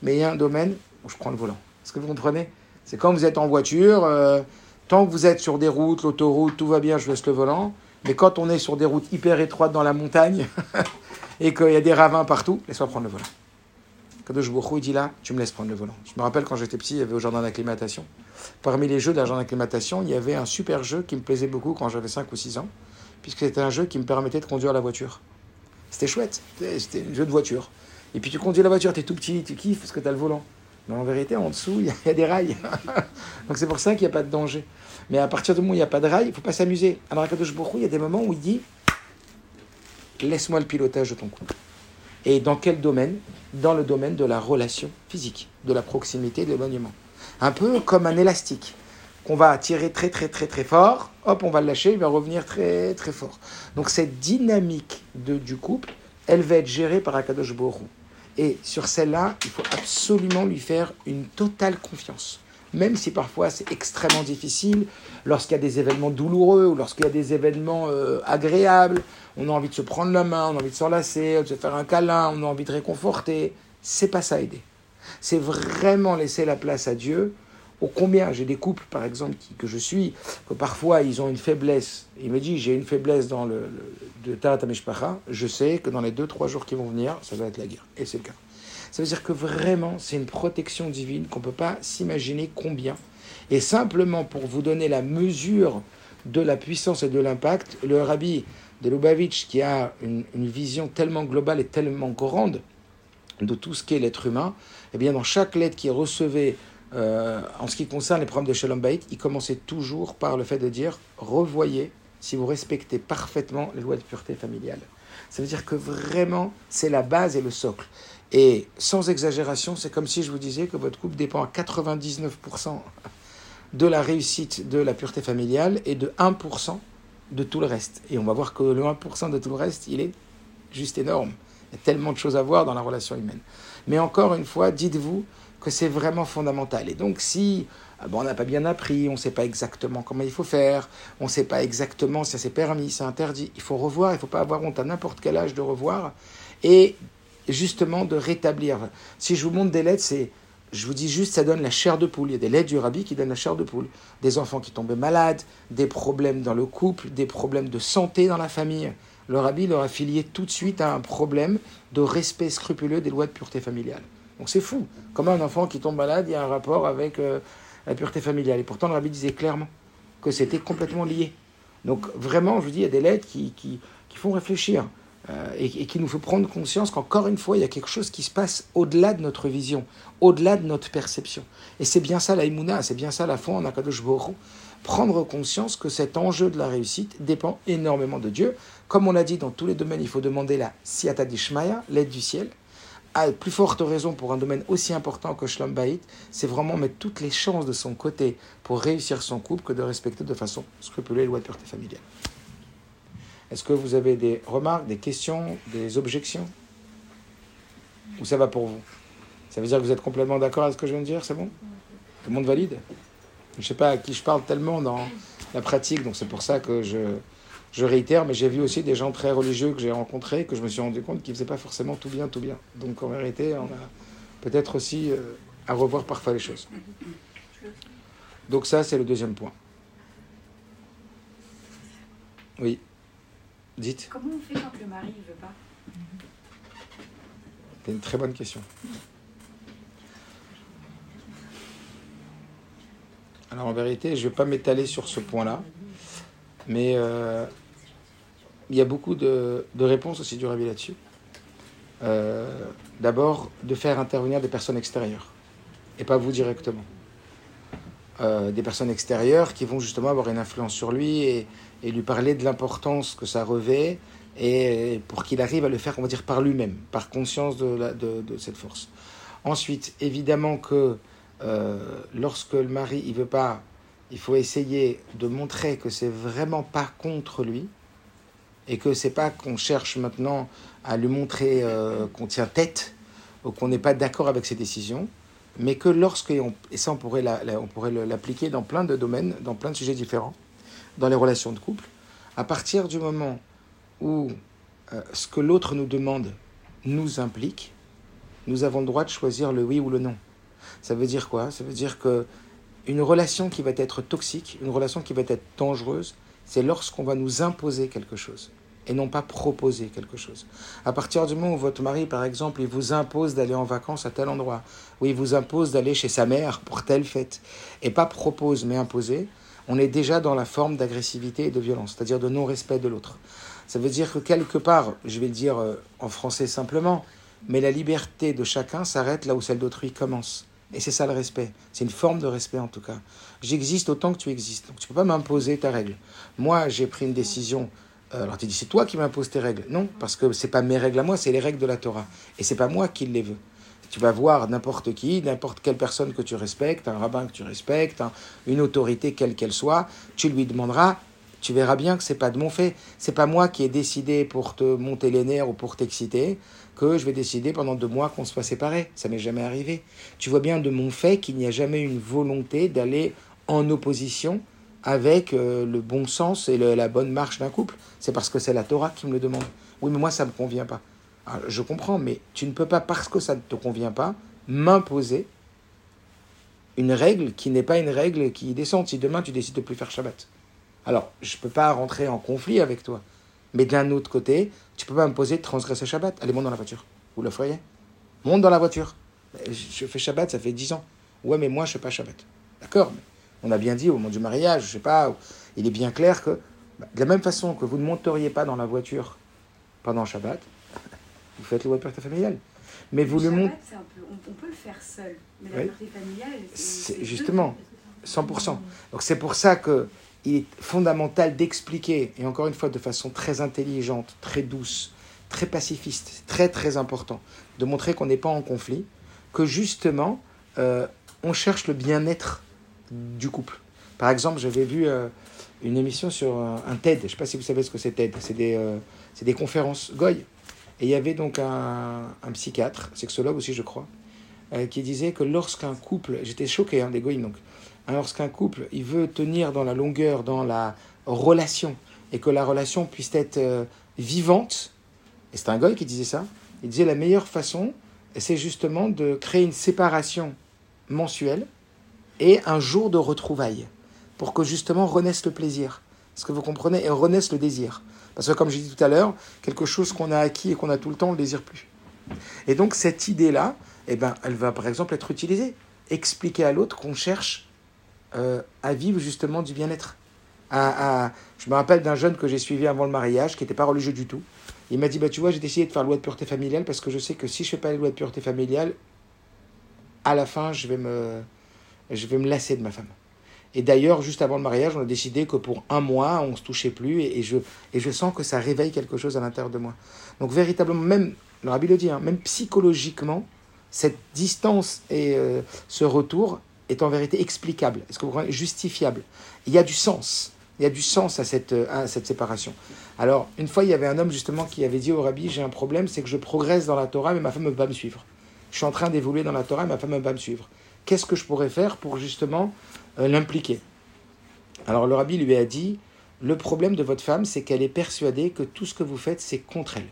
Mais il y a un domaine où je prends le volant. Est-ce que vous comprenez? C'est quand vous êtes en voiture, euh, tant que vous êtes sur des routes, l'autoroute, tout va bien, je laisse le volant. Mais quand on est sur des routes hyper étroites dans la montagne et qu'il y a des ravins partout, laisse-moi prendre le volant. Kadosh il dit là, tu me laisses prendre le volant. Je me rappelle quand j'étais petit, il y avait au jardin d'acclimatation. Parmi les jeux de jardin d'acclimatation, il y avait un super jeu qui me plaisait beaucoup quand j'avais 5 ou 6 ans, puisque c'était un jeu qui me permettait de conduire la voiture. C'était chouette, c'était un jeu de voiture. Et puis tu conduis la voiture, tu es tout petit, tu kiffes parce que tu as le volant. Mais en vérité, en dessous, il y, a- des rails. Donc c'est pour ça qu'il n'y a pas de danger. Mais à partir du moment où il n'y a pas de rails, il ne faut pas s'amuser. Alors à Kadosh Hu, il y a des moments où il dit Laisse-moi le pilotage de ton couple. Et dans quel domaine? Dans le domaine de la relation physique, de la proximité, de l'éloignement. Un peu comme un élastique qu'on va tirer très très très très fort, hop, on va le lâcher, il va revenir très très fort. Donc cette dynamique de, du couple, elle va être gérée par Akadosh Hu. Et sur celle-là, il faut absolument lui faire une totale confiance. Même si parfois c'est extrêmement difficile, lorsqu'il y a des événements douloureux ou lorsqu'il y a des événements euh, agréables, on a envie de se prendre la main, on a envie de s'enlacer, de se faire un câlin, on a envie de réconforter. C'est pas ça aider. C'est vraiment laisser la place à Dieu. Au combien j'ai des couples, par exemple, qui- que je suis, que parfois ils ont une faiblesse. Il me dit j'ai une faiblesse dans le, le de. Je sais que dans les deux trois jours qui vont venir, ça va être la guerre. Et c'est le cas. Ça veut dire que vraiment, c'est une protection divine qu'on ne peut pas s'imaginer combien. Et simplement pour vous donner la mesure de la puissance et de l'impact, le rabbi de Lubavitch, qui a une, vision tellement globale et tellement grande de tout ce qu'est l'être humain, eh bien, dans chaque lettre qu'il recevait euh, en ce qui concerne les problèmes de Shalom Bayit, il commençait toujours par le fait de dire revoyez si vous respectez parfaitement les lois de pureté familiale. Ça veut dire que vraiment, c'est la base et le socle. Et sans exagération, c'est comme si je vous disais que votre couple dépend à 99% de la réussite de la pureté familiale et de 1% de tout le reste. Et on va voir que le 1% de tout le reste, il est juste énorme. Il y a tellement de choses à voir dans la relation humaine. Mais encore une fois, dites-vous que c'est vraiment fondamental. Et donc si ah bon, on n'a pas bien appris, on ne sait pas exactement comment il faut faire, on ne sait pas exactement si c'est permis, c'est interdit, il faut revoir, il ne faut pas avoir honte à n'importe quel âge de revoir. Et justement de rétablir. Si je vous montre des lettres, c'est, je vous dis juste, ça donne la chair de poule. Il y a des lettres du rabbi qui donnent la chair de poule. Des enfants qui tombaient malades, des problèmes dans le couple, des problèmes de santé dans la famille. Le rabbi leur a filié tout de suite à un problème de respect scrupuleux des lois de pureté familiale. Donc c'est fou. Comment un enfant qui tombe malade, il y a un rapport avec euh, la pureté familiale. Et pourtant, le rabbi disait clairement que c'était complètement lié. Donc vraiment, je vous dis, il y a des lettres qui, qui, qui font réfléchir. Euh, et, et qui nous fait prendre conscience qu'encore une fois, il y a quelque chose qui se passe au-delà de notre vision, au-delà de notre perception. Et c'est bien ça la Imuna, c'est bien ça la foi en Akadosh Baruch prendre conscience que cet enjeu de la réussite dépend énormément de Dieu. Comme on l'a dit dans tous les domaines, il faut demander la Siata Dishmaya, l'aide du ciel. À plus forte raison pour un domaine aussi important que Shlom Bayit, c'est vraiment mettre toutes les chances de son côté pour réussir son couple que de respecter de façon scrupuleuse les lois de pureté familiale. Est-ce que vous avez des remarques, des questions, des objections? Ou ça va pour vous? Ça veut dire que vous êtes complètement d'accord avec ce que je viens de dire C'est bon? Tout le monde valide? Je ne sais pas à qui je parle tellement dans la pratique, donc c'est pour ça que je, je réitère, mais j'ai vu aussi des gens très religieux que j'ai rencontrés, que je me suis rendu compte qu'ils ne faisaient pas forcément tout bien, tout bien. Donc en vérité, on a peut-être aussi euh, à revoir parfois les choses. Donc ça, c'est le deuxième point. Oui. Dites. Comment on fait quand le mari ne veut pas C'est une très bonne question. Alors en vérité, je ne vais pas m'étaler sur ce point-là, mais euh, il y a beaucoup de, de réponses aussi du Rabbi là-dessus. Euh, D'abord, de faire intervenir des personnes extérieures, et pas vous directement. Euh, des personnes extérieures qui vont justement avoir une influence sur lui et, et lui parler de l'importance que ça revêt, et pour qu'il arrive à le faire, on va dire, par lui-même, par conscience de, cette force. Ensuite, évidemment que euh, lorsque le mari il veut pas, il faut essayer de montrer que c'est vraiment pas contre lui, et que c'est pas qu'on cherche maintenant à lui montrer euh, qu'on tient tête ou qu'on n'est pas d'accord avec ses décisions, mais que lorsque, et ça on pourrait l'appliquer dans plein de domaines, dans plein de sujets différents, dans les relations de couple, à partir du moment où euh, ce que l'autre nous demande nous implique, nous avons le droit de choisir le oui ou le non. Ça veut dire quoi? Ça veut dire que une relation qui va être toxique, une relation qui va être dangereuse, c'est lorsqu'on va nous imposer quelque chose et non pas proposer quelque chose. À partir du moment où votre mari, par exemple, il vous impose d'aller en vacances à tel endroit, ou il vous impose d'aller chez sa mère pour telle fête, et pas propose mais imposer, on est déjà dans la forme d'agressivité et de violence, c'est-à-dire de non-respect de l'autre. Ça veut dire que quelque part, je vais le dire en français simplement, mais la liberté de chacun s'arrête là où celle d'autrui commence. Et c'est ça le respect. C'est une forme de respect en tout cas. J'existe autant que tu existes. Donc tu ne peux pas m'imposer ta règle. Moi, j'ai pris une décision. Euh, alors tu dis, c'est toi qui m'imposes tes règles. Non, parce que ce n'est pas mes règles à moi, c'est les règles de la Torah. Et c'est pas moi qui les veux. Tu vas voir n'importe qui, n'importe quelle personne que tu respectes, un rabbin que tu respectes, un, une autorité quelle qu'elle soit, tu lui demanderas tu verras bien que c'est pas de mon fait. C'est pas moi qui ai décidé pour te monter les nerfs ou pour t'exciter que je vais décider pendant deux mois qu'on soit séparés. Ça m'est jamais arrivé. Tu vois bien de mon fait qu'il n'y a jamais une volonté d'aller en opposition avec euh, le bon sens et la bonne marche d'un couple. C'est parce que c'est la Torah qui me le demande. Oui, mais moi, ça ne me convient pas. Alors, je comprends, mais tu ne peux pas, parce que ça ne te convient pas, m'imposer une règle qui n'est pas une règle qui descend. Si demain tu décides de plus faire Shabbat. Alors, je ne peux pas rentrer en conflit avec toi. Mais d'un autre côté, tu ne peux pas m'imposer de transgresser Shabbat. Allez, monte dans la voiture. Vous le feriez Monte dans la voiture. Je fais Shabbat, ça fait 10 ans. Ouais, mais moi, je ne fais pas Shabbat. D'accord On a bien dit au moment du mariage, je ne sais pas, il est bien clair que, bah, de la même façon que vous ne monteriez pas dans la voiture pendant Shabbat, vous faites le loi de pureté familiale. Mais vous le montez. On, on, peut le faire seul. Mais la oui. familiale, c'est. Justement, 100%. Donc c'est pour ça que il est fondamental d'expliquer, et encore une fois de façon très intelligente, très douce, très pacifiste, très très important, de montrer qu'on n'est pas en conflit, que justement, euh, on cherche le bien-être du couple. Par exemple, j'avais vu euh, une émission sur un, un, TED, je ne sais pas si vous savez ce que c'est TED, c'est des, euh, des conférences Goy. Et il y avait donc un, psychiatre, sexologue aussi je crois, euh, qui disait que lorsqu'un couple, j'étais choqué hein, des Goy, donc, lorsqu'un couple il veut tenir dans la longueur, dans la relation, et que la relation puisse être euh, vivante, et c'est un goy qui disait ça, il disait la meilleure façon, c'est justement de créer une séparation mensuelle et un jour de retrouvailles, pour que justement renaisse le plaisir. Est-ce que vous comprenez? Et renaisse le désir. Parce que comme j'ai dit tout à l'heure, quelque chose qu'on a acquis et qu'on a tout le temps, on ne le désire plus. Et donc cette idée-là, eh ben, elle va par exemple être utilisée. Expliquer à l'autre qu'on cherche euh, à vivre justement du bien-être. À. Je me rappelle d'un jeune que j'ai suivi avant le mariage, qui n'était pas religieux du tout, Il m'a dit, bah, tu vois, j'ai décidé de faire loi de pureté familiale parce que je sais que si je fais pas les lois de pureté familiale, à la fin, je vais me, je vais me lasser de ma femme. Et d'ailleurs, juste avant le mariage, on a décidé que pour un mois, on ne se touchait plus et, je, et je sens que ça réveille quelque chose à l'intérieur de moi. Donc véritablement, même, le rabbi le dit, hein, même psychologiquement, cette distance et euh, ce retour est en vérité explicable. Est-ce que vous comprenez? Justifiable. Il y a du sens. Il y a du sens à cette, à cette séparation. Alors, une fois, il y avait un homme justement qui avait dit au rabbi, j'ai un problème, c'est que je progresse dans la Torah, mais ma femme ne veut pas me suivre. Je suis en train d'évoluer dans la Torah, mais ma femme ne veut pas me suivre. Qu'est-ce que je pourrais faire pour justement euh, l'impliquer Alors, le rabbi lui a dit, le problème de votre femme, c'est qu'elle est persuadée que tout ce que vous faites, c'est contre elle.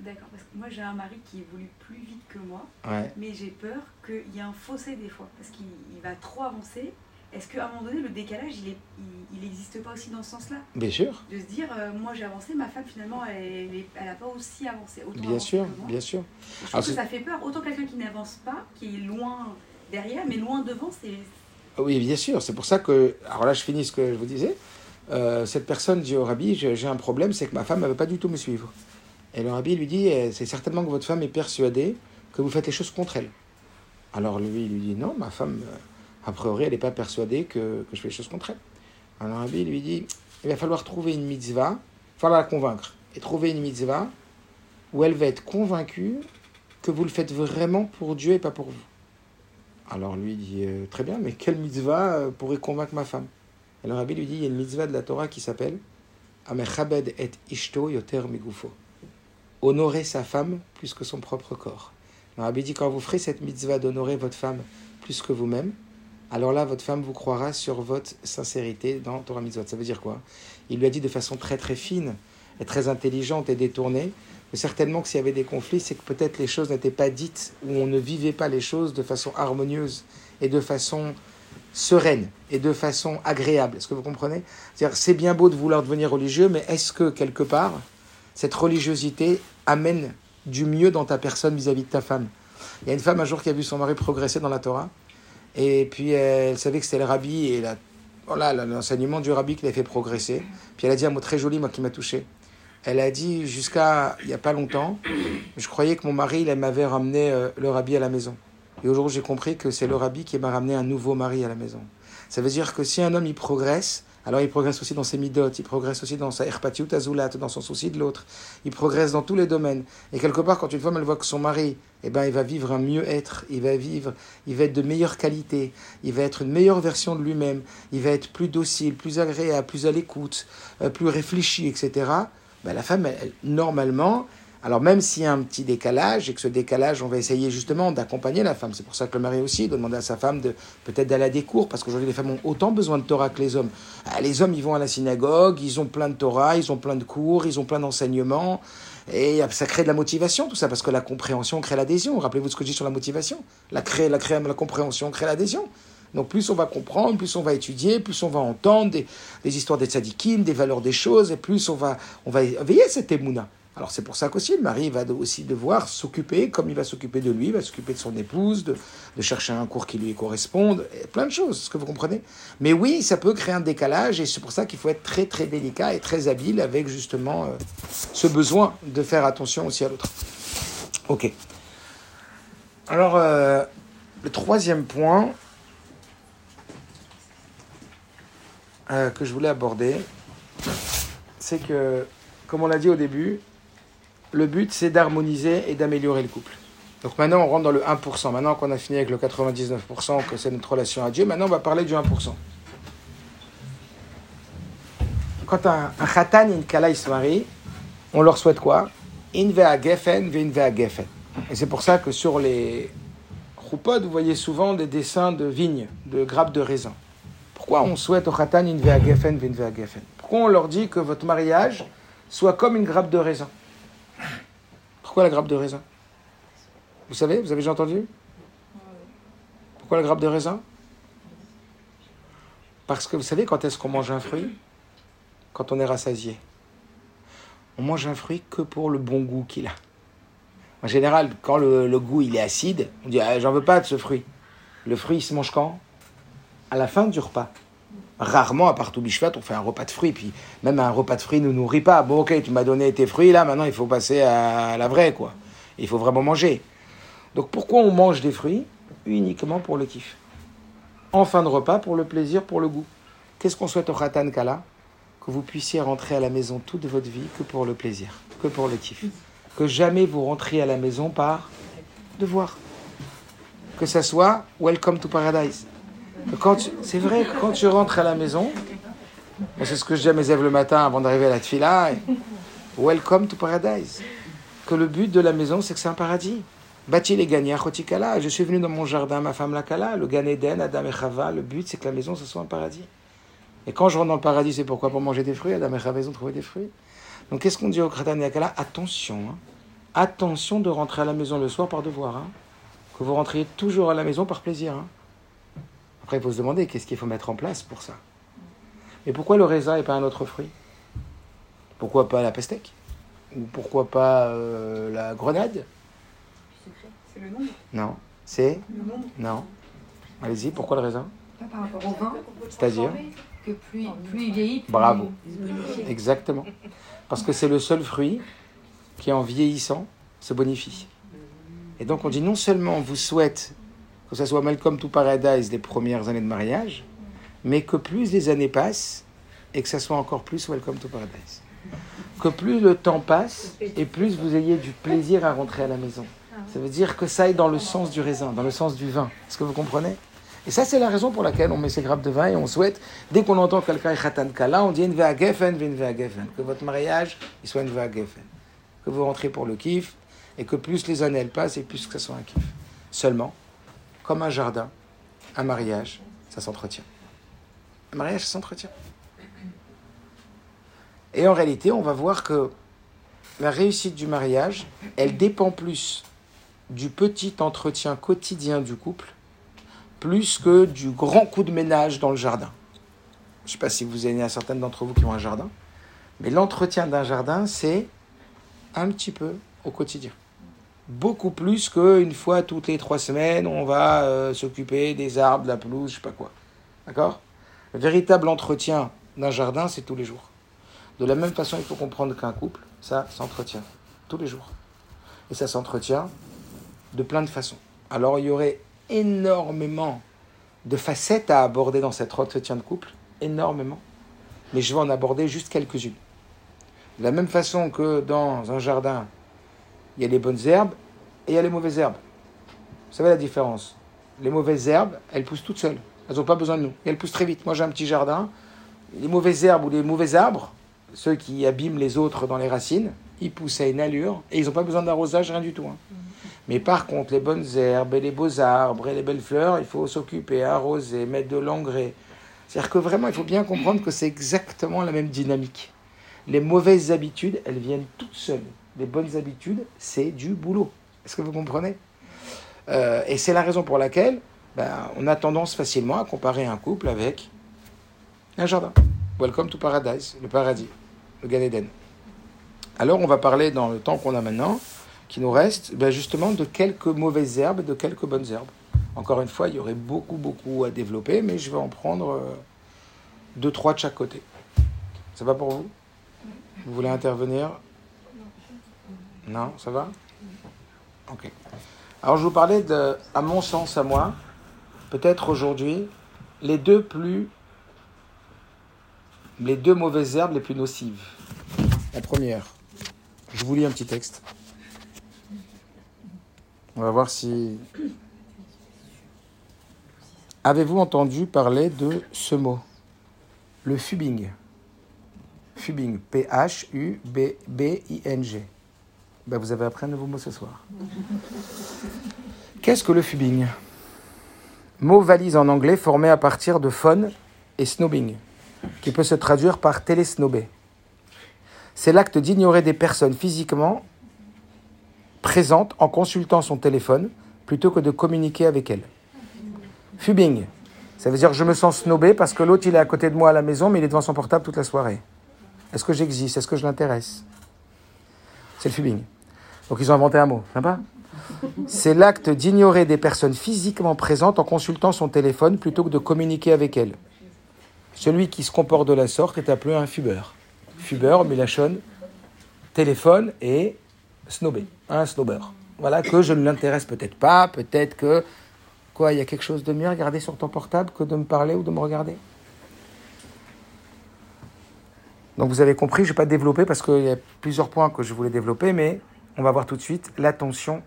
D'accord, parce que moi j'ai un mari qui évolue plus vite que moi, Ouais. mais j'ai peur qu'il y ait un fossé des fois, parce qu'il il va trop avancer. Est-ce qu'à un moment donné, le décalage, il n'existe il, il pas aussi dans ce sens-là? Bien sûr. De se dire, euh, moi j'ai avancé, ma femme finalement, elle n'a pas aussi avancé. Autant Bien avancé sûr, que moi. bien sûr. Je Alors, trouve que c'est- ça fait peur. Autant quelqu'un qui n'avance pas, qui est loin derrière, mais loin devant, c'est. Oui, bien sûr. C'est pour ça que. Alors là, je finis ce que je vous disais. Euh, cette personne dit au rabbi J'ai j'ai un problème, c'est que ma femme ne veut pas du tout me suivre. Et le rabbi lui dit Eh, C'est certainement que votre femme est persuadée que vous faites les choses contre elle. Alors lui, il lui dit Non, ma femme, euh, a priori, elle n'est pas persuadée que, que je fais les choses contre elle. Alors rabbi lui dit Il va falloir trouver une mitzvah, il falloir la convaincre. Et trouver une mitzvah où elle va être convaincue que vous le faites vraiment pour Dieu et pas pour vous. Alors lui dit euh, Très bien, mais quelle mitzvah euh, pourrait convaincre ma femme? Le rabbi lui dit Il y a une mitzvah de la Torah qui s'appelle Amechabed et ishto yoter migufo. Honorer sa femme plus que son propre corps. Le rabbi dit Quand vous ferez cette mitzvah d'honorer votre femme plus que vous-même, alors là, votre femme vous croira sur votre sincérité dans Torah Mitzvot. Ça veut dire quoi? Il lui a dit de façon très très fine et très intelligente et détournée que certainement que s'il y avait des conflits, c'est que peut-être les choses n'étaient pas dites ou on ne vivait pas les choses de façon harmonieuse et de façon sereine et de façon agréable. Est-ce que vous comprenez? C'est-à-dire, c'est bien beau de vouloir devenir religieux, mais est-ce que quelque part, cette religiosité amène du mieux dans ta personne vis-à-vis de ta femme? Il y a une femme un jour qui a vu son mari progresser dans la Torah, et puis elle savait que c'était le rabbi, et la, voilà, l'enseignement du rabbi qui l'a fait progresser. Puis elle a dit un mot très joli, moi, qui m'a touché. Elle a dit, jusqu'à il n'y a pas longtemps, je croyais que mon mari, il m'avait ramené euh, le rabbi à la maison. Et aujourd'hui, j'ai compris que c'est le rabbi qui m'a ramené un nouveau mari à la maison. Ça veut dire que si un homme, il progresse, alors il progresse aussi dans ses midotes, il progresse aussi dans sa erpatiut azulat, dans son souci de l'autre, il progresse dans tous les domaines. Et quelque part, quand une femme, elle voit que son mari, eh ben, il va vivre un mieux-être, il va vivre, il va être de meilleure qualité, il va être une meilleure version de lui-même, il va être plus docile, plus agréable, plus à l'écoute, euh, plus réfléchi, etc. Ben, la femme, elle- elle- normalement, alors même s'il y a un petit décalage, et que ce décalage, on va essayer justement d'accompagner la femme. C'est pour ça que le mari aussi doit demander à sa femme de peut-être d'aller à des cours, parce qu'aujourd'hui les femmes ont autant besoin de Torah que les hommes. Ah, Les hommes, ils vont à la synagogue, ils ont plein de Torah, ils ont plein de cours, ils ont plein d'enseignements, et ça crée de la motivation, tout ça, parce que la compréhension crée l'adhésion. Rappelez-vous de ce que je dis sur la motivation. La, crée, la, crée, compréhension crée l'adhésion. Donc plus on va comprendre, plus on va étudier, plus on va entendre des, histoires des tzadikim, des valeurs des choses, et plus on va, on va veiller à cette émouna. Alors c'est pour ça qu'aussi le mari va aussi devoir s'occuper, comme il va s'occuper de lui, il va s'occuper de son épouse, de, chercher un cours qui lui corresponde, plein de choses, est-ce que vous comprenez? Mais oui, ça peut créer un décalage, et c'est pour ça qu'il faut être très très délicat et très habile avec justement euh, ce besoin de faire attention aussi à l'autre. Ok. Alors, euh, le troisième point euh, que je voulais aborder, c'est que, comme on l'a dit au début, le but c'est d'harmoniser et d'améliorer le couple. Donc maintenant on rentre dans le 1%. Maintenant qu'on a fini avec le 99%, que c'est notre relation à Dieu, maintenant on va parler du 1%. Quand un, khatan et une kala se marient, on leur souhaite quoi? In vea gefen, ve in vea gefen. Et c'est pour ça que sur les choupodes, vous voyez souvent des dessins de vignes, de grappes de raisin. Pourquoi on souhaite au khatan in vea gefen, ve in vea gefen? Pourquoi on leur dit que votre mariage soit comme une grappe de raisin? Pourquoi la grappe de raisin? Vous savez, vous avez déjà entendu? Pourquoi la grappe de raisin? Parce que vous savez quand est-ce qu'on mange un fruit? Quand on est rassasié. On mange un fruit que pour le bon goût qu'il a. En général, quand le, goût il est acide, on dit ah, j'en veux pas de ce fruit. Le fruit il se mange quand? À la fin du repas. Rarement, à part tout Bishvat, on fait un repas de fruits. Puis même un repas de fruits ne nous nourrit pas. Bon, ok, tu m'as donné tes fruits, là, maintenant il faut passer à la vraie, quoi. Il faut vraiment manger. Donc pourquoi on mange des fruits Uniquement pour le kiff? En fin de repas, pour le plaisir, pour le goût. Qu'est-ce qu'on souhaite au Khatan Kala? Que vous puissiez rentrer à la maison toute votre vie que pour le plaisir, que pour le kiff. Que jamais vous rentriez à la maison par devoir. Que ça soit Welcome to Paradise. C'est vrai que quand tu rentres à la maison, c'est ce que je dis à mes élèves le matin avant d'arriver à la tfila, Welcome to Paradise. Que le but de la maison, c'est que c'est un paradis. Bâti les gagnants, Chotikala. Je suis venu dans mon jardin, ma femme la Kala, le Gan Eden, Adam et Chava. Le but, c'est que la maison, ce soit un paradis. Et quand je rentre dans le paradis, c'est pourquoi? Pour manger des fruits. Adam et Chava, ils ont trouvé des fruits. Donc, qu'est-ce qu'on dit au Kratan et Kala? Attention, hein. attention de rentrer à la maison le soir par devoir. Hein. Que vous rentriez toujours à la maison par plaisir. Hein. Après, il faut se demander qu'est-ce qu'il faut mettre en place pour ça? Et pourquoi le raisin et pas un autre fruit? Pourquoi pas la pastèque? Ou pourquoi pas euh, la grenade? C'est le nombre Non. C'est? Le nombre Non. Allez-y, pourquoi le raisin? Pas par rapport au vin, C'est-à-dire? Que plus, plus il vieillit, plus Bravo. il se bonifie. Exactement. Parce que c'est le seul fruit qui, en vieillissant, se bonifie. Et donc, on dit non seulement on vous souhaite que ce soit Malcolm to Paradise les premières années de mariage, mais que plus les années passent et que ça soit encore plus Welcome to Paradise. Que plus le temps passe et plus vous ayez du plaisir à rentrer à la maison. Ça veut dire que ça aille dans le sens du raisin, dans le sens du vin. Est-ce que vous comprenez? Et ça, c'est la raison pour laquelle on met ces grappes de vin et on souhaite, dès qu'on entend quelqu'un khatan kala, on dit. Que votre mariage, il soit geffen. Que vous rentrez pour le kiff et que plus les années passent et plus que ça soit un kiff. Seulement, comme un jardin, un mariage, ça s'entretient. Un mariage, ça s'entretient. Et en réalité, on va voir que la réussite du mariage, elle dépend plus du petit entretien quotidien du couple, plus que du grand coup de ménage dans le jardin. Je ne sais pas si vous avez certaines d'entre vous qui ont un jardin, mais l'entretien d'un jardin, c'est un petit peu au quotidien beaucoup plus qu'une fois toutes les trois semaines, on va euh, s'occuper des arbres, de la pelouse, je sais pas quoi. D'accord? Le véritable entretien d'un jardin, c'est tous les jours. De la même façon, il faut comprendre qu'un couple, ça s'entretient tous les jours. Et ça s'entretient de plein de façons. Alors, il y aurait énormément de facettes à aborder dans cet entretien de couple, énormément. Mais je vais en aborder juste quelques-unes. De la même façon que dans un jardin, il y a les bonnes herbes et il y a les mauvaises herbes. Vous savez la différence? Les mauvaises herbes, elles poussent toutes seules. Elles n'ont pas besoin de nous. Et elles poussent très vite. Moi, j'ai un petit jardin. Les mauvaises herbes ou les mauvais arbres, ceux qui abîment les autres dans les racines, ils poussent à une allure et ils n'ont pas besoin d'arrosage, rien du tout. hein. Mais par contre, les bonnes herbes et les beaux arbres et les belles fleurs, il faut s'occuper, arroser, mettre de l'engrais. C'est-à-dire que vraiment, il faut bien comprendre que c'est exactement la même dynamique. Les mauvaises habitudes, elles viennent toutes seules. Les bonnes habitudes, c'est du boulot. Est-ce que vous comprenez? Euh, Et c'est la raison pour laquelle ben, on a tendance facilement à comparer un couple avec un jardin. Welcome to Paradise, le paradis, le Gan Eden. Alors on va parler dans le temps qu'on a maintenant, qui nous reste, ben, justement de quelques mauvaises herbes et de quelques bonnes herbes. Encore une fois, il y aurait beaucoup, beaucoup à développer, mais je vais en prendre euh, deux, trois de chaque côté. Ça va pour vous? Vous voulez intervenir? Non, ça va Ok. Alors je vous parlais de, à mon sens, à moi, peut-être aujourd'hui, les deux plus, les deux mauvaises herbes les plus nocives. La première, je vous lis un petit texte. On va voir si. Avez-vous entendu parler de ce mot? Le fubing. Fubing. P-H-U-B-B-I-N-G. Ben, vous avez appris un nouveau mot ce soir. Qu'est-ce que le fubing Mot valise en anglais formé à partir de phone et snobbing, qui peut se traduire par télésnobber. C'est l'acte d'ignorer des personnes physiquement présentes en consultant son téléphone plutôt que de communiquer avec elles. Fubing, ça veut dire je me sens snobé parce que l'autre il est à côté de moi à la maison mais il est devant son portable toute la soirée. Est-ce que j'existe? Est-ce que je l'intéresse? C'est le fubing. Donc ils ont inventé un mot, sympa C'est l'acte d'ignorer des personnes physiquement présentes en consultant son téléphone plutôt que de communiquer avec elles. Celui qui se comporte de la sorte est appelé un fubeur. Fubeur, milachon, téléphone et snobé, un snobber. Voilà que je ne l'intéresse peut-être pas, peut-être que quoi, il y a quelque chose de mieux à regarder sur ton portable que de me parler ou de me regarder? Donc vous avez compris, je ne vais pas développer parce qu'il y a plusieurs points que je voulais développer, mais on va voir tout de suite l'attention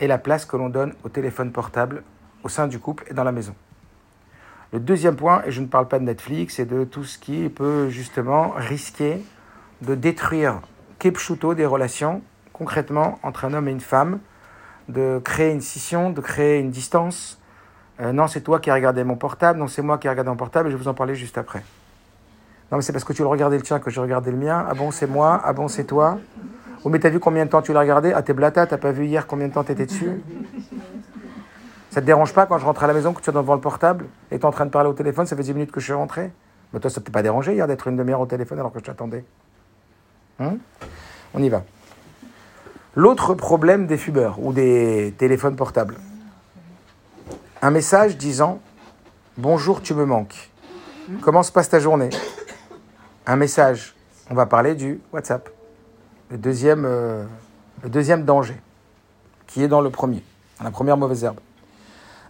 et la place que l'on donne au téléphone portable au sein du couple et dans la maison. Le deuxième point, et je ne parle pas de Netflix et de tout ce qui peut justement risquer de détruire Kepchuto des relations concrètement entre un homme et une femme, de créer une scission, de créer une distance. Euh, non, c'est toi qui as regardé mon portable, non, c'est moi qui ai regardé mon portable, et je vais vous en parler juste après. Non, mais c'est parce que tu le regardais le tien que je regardais le mien. Ah bon, c'est moi. Ah bon, c'est toi. Oh, mais t'as vu combien de temps tu l'as regardé? Ah, t'es blata, t'as pas vu hier combien de temps t'étais dessus? Ça te dérange pas quand je rentre à la maison que tu es devant le portable et es en train de parler au téléphone? Ça fait 10 minutes que je suis rentré. Mais toi, ça t'a pas dérangé hier d'être une demi-heure au téléphone alors que je t'attendais hein? On y va. L'autre problème des fubeurs ou des téléphones portables. Un message disant Bonjour, tu me manques. Comment se passe ta journée? Un message. On va parler du WhatsApp. Le deuxième, euh, le deuxième danger, qui est dans le premier, dans la première mauvaise herbe.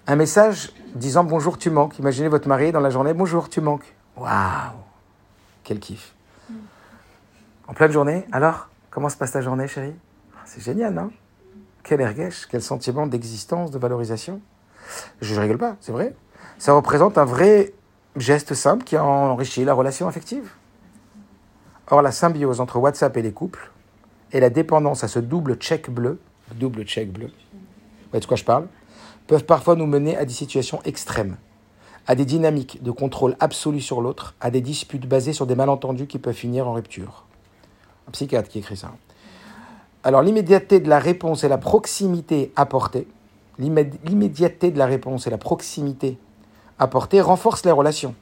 Un message disant Bonjour, tu manques. Imaginez votre mari dans la journée Bonjour, tu manques. Waouh Quel kiff. En pleine journée, alors, comment se passe ta journée, chérie? C'est génial, non? Quel ergesh, quel sentiment d'existence, de valorisation. Je ne rigole pas, c'est vrai. Ça représente un vrai geste simple qui enrichit la relation affective. Or, la symbiose entre WhatsApp et les couples et la dépendance à ce double check bleu, double check bleu, de quoi je parle, peuvent parfois nous mener à des situations extrêmes, à des dynamiques de contrôle absolu sur l'autre, à des disputes basées sur des malentendus qui peuvent finir en rupture. Un psychiatre qui écrit ça. Alors l'immédiateté de la réponse et la proximité apportée, l'immédiateté de la réponse et la proximité apportée renforcent les relations.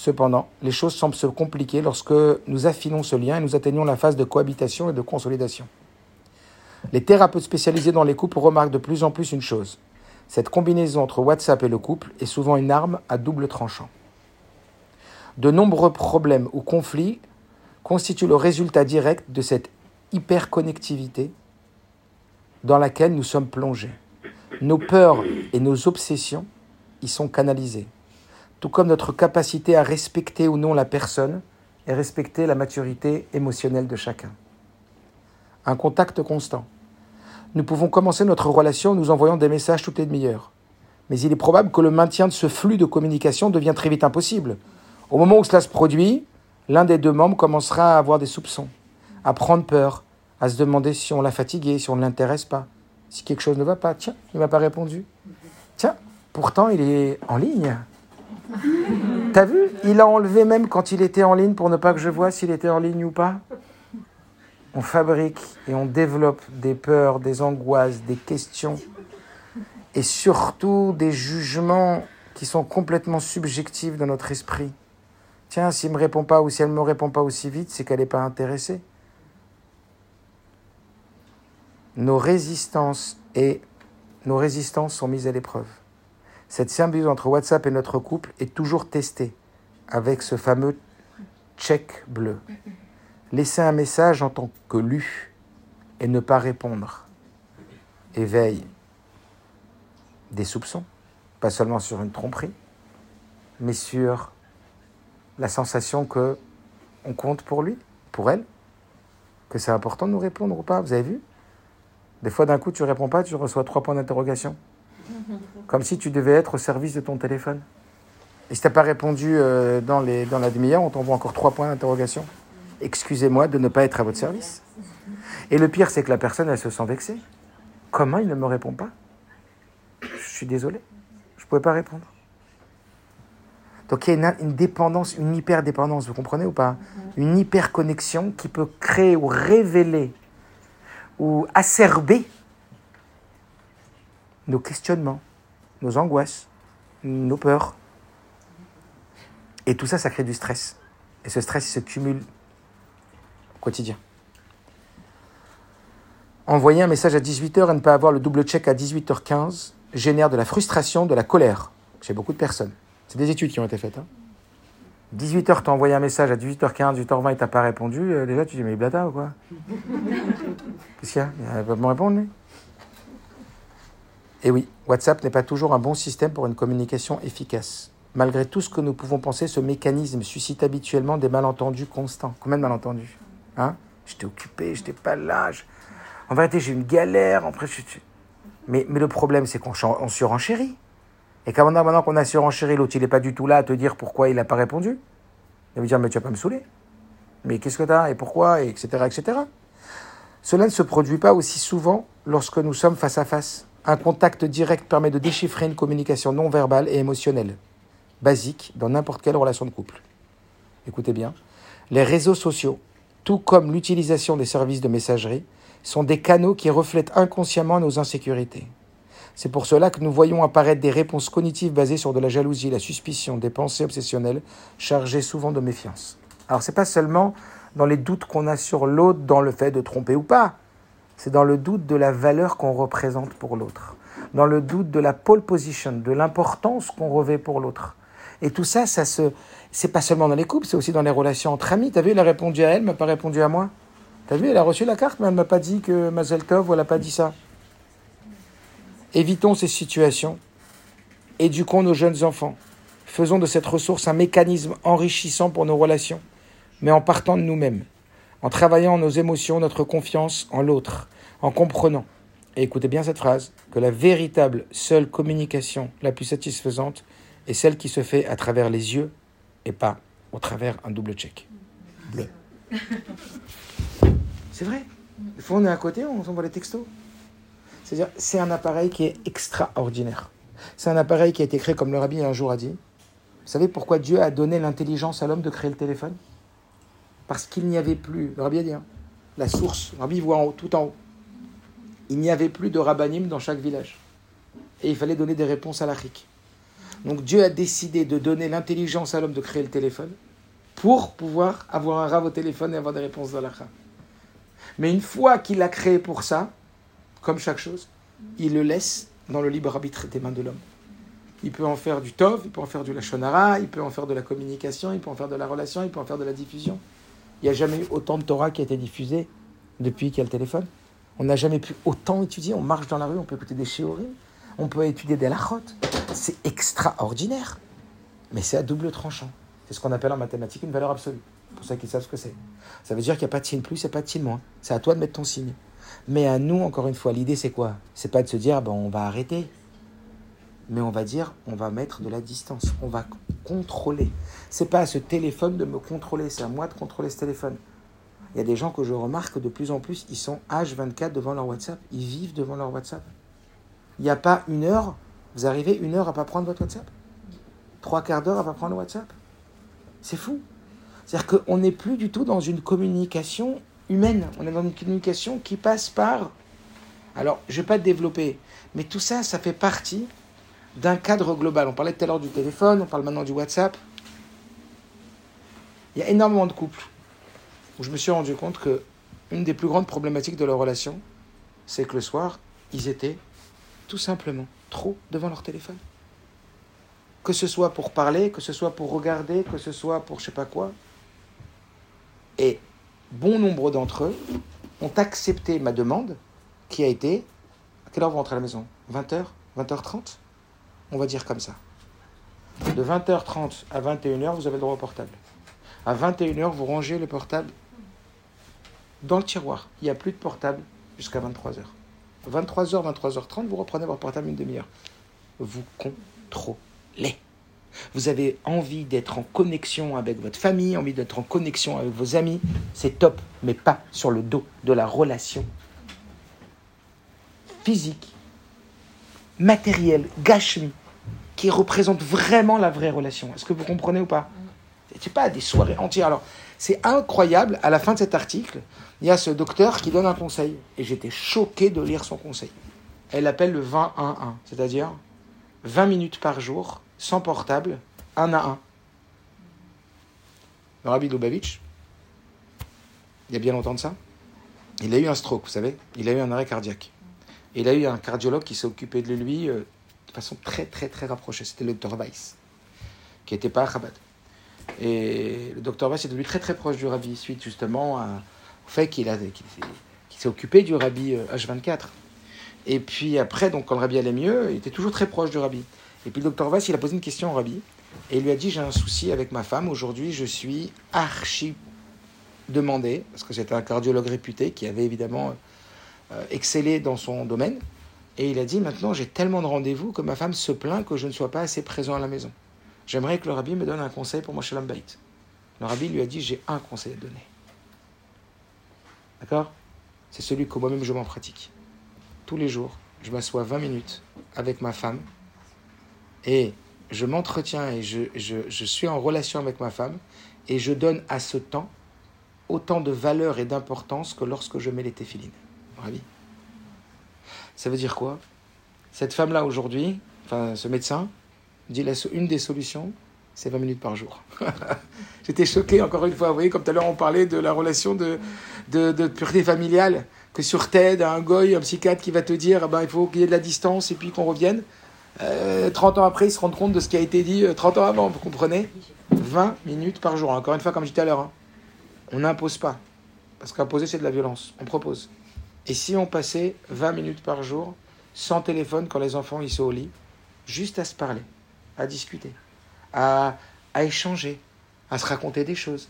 Cependant, les choses semblent se compliquer lorsque nous affinons ce lien et nous atteignons la phase de cohabitation et de consolidation. Les thérapeutes spécialisés dans les couples remarquent de plus en plus une chose. Cette combinaison entre WhatsApp et le couple est souvent une arme à double tranchant. De nombreux problèmes ou conflits constituent le résultat direct de cette hyperconnectivité dans laquelle nous sommes plongés. Nos peurs et nos obsessions y sont canalisées, tout comme notre capacité à respecter ou non la personne et respecter la maturité émotionnelle de chacun. Un contact constant. Nous pouvons commencer notre relation en nous envoyant des messages toutes les demi-heures. Mais il est probable que le maintien de ce flux de communication devient très vite impossible. Au moment où cela se produit, l'un des deux membres commencera à avoir des soupçons à prendre peur, à se demander si on l'a fatigué, si on ne l'intéresse pas, si quelque chose ne va pas. Tiens, il m'a pas répondu. Tiens, pourtant il est en ligne. T'as vu? Il a enlevé même quand il était en ligne pour ne pas que je vois s'il était en ligne ou pas. On fabrique et on développe des peurs, des angoisses, des questions et surtout des jugements qui sont complètement subjectifs dans notre esprit. Tiens, s'il ne me répond pas ou si elle ne me répond pas aussi vite, c'est qu'elle n'est pas intéressée. nos résistances et nos résistances sont mises à l'épreuve. Cette symbiose entre WhatsApp et notre couple est toujours testée avec ce fameux check bleu. Laisser un message en tant que lu et ne pas répondre éveille des soupçons, pas seulement sur une tromperie, mais sur la sensation que on compte pour lui, pour elle, que c'est important de nous répondre ou pas. Vous avez vu? Des fois, d'un coup, tu réponds pas, tu reçois trois points d'interrogation. Comme si tu devais être au service de ton téléphone. Et si tu n'as pas répondu euh, dans, les, dans la demi-heure, on t'envoie encore trois points d'interrogation. Excusez-moi de ne pas être à votre service. Et le pire, c'est que la personne, elle se sent vexée. Comment il ne me répond pas? Je suis désolé. Je ne pouvais pas répondre. Donc il y a une, une dépendance, une hyper-dépendance, vous comprenez ou pas? Une hyper-connexion qui peut créer ou révéler ou acerber nos questionnements, nos angoisses, nos peurs. Et tout ça, ça crée du stress. Et ce stress il se cumule au quotidien. Envoyer un message à 18h et ne pas avoir le double check à 18h15 génère de la frustration, de la colère chez beaucoup de personnes. C'est des études qui ont été faites. Hein. 18h, t'as envoyé un message à 18h15, 18h20, il t'a pas répondu. euh, déjà, tu dis, mais blata ou quoi? Qu'est-ce qu'il y a? Il va pas me répondre, lui? Et oui, WhatsApp n'est pas toujours un bon système pour une communication efficace. Malgré tout ce que nous pouvons penser, ce mécanisme suscite habituellement des malentendus constants. Combien de malentendus? Hein? J'étais occupé, j'étais pas là. En vérité, j'ai une galère. Après, je... mais, mais le problème, c'est qu'on on surenchérit. Et quand maintenant, maintenant qu'on a surenchéri, l'autre, il n'est pas du tout là à te dire pourquoi il n'a pas répondu. Il va me dire, mais tu vas pas me saouler. Mais qu'est-ce que tu as Et pourquoi? Et Etc. etc. Cela ne se produit pas aussi souvent lorsque nous sommes face à face. Un contact direct permet de déchiffrer une communication non verbale et émotionnelle, basique dans n'importe quelle relation de couple. Écoutez bien, les réseaux sociaux, tout comme l'utilisation des services de messagerie, sont des canaux qui reflètent inconsciemment nos insécurités. C'est pour cela que nous voyons apparaître des réponses cognitives basées sur de la jalousie, la suspicion, des pensées obsessionnelles, chargées souvent de méfiance. Alors c'est pas seulement dans les doutes qu'on a sur l'autre, dans le fait de tromper ou pas. C'est dans le doute de la valeur qu'on représente pour l'autre, dans le doute de la pole position, de l'importance qu'on revêt pour l'autre. Et tout ça, ça se, c'est pas seulement dans les couples, c'est aussi dans les relations entre amis. T'as vu, elle a répondu à elle, m'a pas répondu à moi. T'as vu, elle a reçu la carte, mais elle m'a pas dit que Mazel Tov, elle a pas dit ça. Évitons ces situations. Éduquons nos jeunes enfants. Faisons de cette ressource un mécanisme enrichissant pour nos relations, mais en partant de nous-mêmes, en travaillant nos émotions, notre confiance en l'autre, en comprenant, et écoutez bien cette phrase, que la véritable seule communication la plus satisfaisante est celle qui se fait à travers les yeux et pas au travers un double check. Bleu. C'est vrai. Des fois, on est à côté, on s'envoie les textos. C'est-à-dire, c'est un appareil qui est extraordinaire. C'est un appareil qui a été créé, comme le rabbi un jour a dit. Vous savez pourquoi Dieu a donné l'intelligence à l'homme de créer le téléphone? Parce qu'il n'y avait plus, le rabbi a dit, hein, la source, le rabbi voit en haut, tout en haut. Il n'y avait plus de rabbinim dans chaque village. Et il fallait donner des réponses à l'Afrique. Donc Dieu a décidé de donner l'intelligence à l'homme de créer le téléphone pour pouvoir avoir un rave au téléphone et avoir des réponses d'Allah. Mais une fois qu'il a créé pour ça, comme chaque chose, il le laisse dans le libre arbitre des mains de l'homme. Il peut en faire du tov, il peut en faire du lachonara, il peut en faire de la communication, il peut en faire de la relation, il peut en faire de la diffusion. Il n'y a jamais eu autant de Torah qui a été diffusée depuis qu'il y a le téléphone. On n'a jamais pu autant étudier. On marche dans la rue, on peut écouter des shiurim, on peut étudier des lachot. C'est extraordinaire. Mais c'est à double tranchant. C'est ce qu'on appelle en mathématiques une valeur absolue. Pour ceux qui savent ce que c'est. Ça veut dire qu'il n'y a pas de signe plus et pas de signe moins. C'est à toi de mettre ton signe. Mais à nous, encore une fois, l'idée c'est quoi? C'est pas de se dire, ben, on va arrêter. Mais on va dire, on va mettre de la distance. On va contrôler. C'est pas à ce téléphone de me contrôler, c'est à moi de contrôler ce téléphone. Il y a des gens que je remarque de plus en plus, ils sont H24 devant leur WhatsApp. Ils vivent devant leur WhatsApp. Il n'y a pas une heure, vous arrivez une heure à pas prendre votre WhatsApp Trois quarts d'heure à pas prendre le WhatsApp C'est fou. C'est-à-dire qu'on n'est plus du tout dans une communication humaine. On est dans une communication qui passe par... Alors, je ne vais pas développer, mais tout ça, ça fait partie d'un cadre global. On parlait tout à l'heure du téléphone, on parle maintenant du WhatsApp. Il y a énormément de couples où je me suis rendu compte que une des plus grandes problématiques de leur relation, c'est que le soir, ils étaient tout simplement trop devant leur téléphone. Que ce soit pour parler, que ce soit pour regarder, que ce soit pour je sais pas quoi. Et bon nombre d'entre eux ont accepté ma demande qui a été à quelle heure vous rentrez à la maison? 20h 20h30 On va dire comme ça. De 20h30 à 21h, vous avez le droit au portable. À 21h, vous rangez le portable dans le tiroir. Il n'y a plus de portable jusqu'à 23h. 23h, 23h30, vous reprenez votre portable une demi-heure. Vous contrôlez. Vous avez envie d'être en connexion avec votre famille, envie d'être en connexion avec vos amis, c'est top, mais pas sur le dos de la relation physique, matérielle, gâchemie, qui représente vraiment la vraie relation. Est-ce que vous comprenez ou pas C'est pas des soirées entières. Alors, c'est incroyable, à la fin de cet article, il y a ce docteur qui donne un conseil, et j'étais choqué de lire son conseil. Elle appelle le 20-1-1, c'est-à-dire 20 minutes par jour, sans portable, un à un. Le Rabbi Lubavitch, il y a bien longtemps de ça, il a eu un stroke, vous savez, il a eu un arrêt cardiaque. Il a eu un cardiologue qui s'est occupé de lui euh, façon très très très rapprochée, c'était le docteur Weiss, qui n'était pas à Chabad. Et le docteur Vass est devenu très très proche du rabbi suite justement au fait qu'il a qu'il s'est- occupé du rabbi euh, H24. Et puis après, donc quand le rabbi allait mieux, il était toujours très proche du rabbi. Et puis le docteur Vass, il a posé une question au rabbi et il lui a dit j'ai un souci avec ma femme. Aujourd'hui, je suis archi demandé parce que c'était un cardiologue réputé qui avait évidemment euh, excellé dans son domaine. Et il a dit maintenant j'ai tellement de rendez-vous que ma femme se plaint que je ne sois pas assez présent à la maison. J'aimerais que le rabbi me donne un conseil pour mon shalom bayit. Le rabbi lui a dit j'ai un conseil à donner. D'accord? C'est celui que moi-même je m'en pratique. Tous les jours, je m'assois 20 minutes avec ma femme et je m'entretiens et je, suis en relation avec ma femme et je donne à ce temps autant de valeur et d'importance que lorsque je mets les téfilines. Rabbi. Ça veut dire quoi? Cette femme-là aujourd'hui, enfin ce médecin, dit la, une des solutions, c'est 20 minutes par jour. J'étais choqué encore une fois. Vous voyez, comme tout à l'heure on parlait de la relation de, de, pureté familiale, que sur TED, un goy, un psychiatre qui va te dire, ah ben, il faut qu'il y ait de la distance et puis qu'on revienne. Euh, 30 ans après, ils se rendent compte de ce qui a été dit euh, 30 ans avant, vous comprenez? 20 minutes par jour. Encore une fois, comme je disais tout à l'heure, hein, on n'impose pas. Parce qu'imposer, c'est de la violence. On propose. Et si on passait 20 minutes par jour, sans téléphone, quand les enfants ils sont au lit, juste à se parler, à discuter, à, à échanger, à se raconter des choses.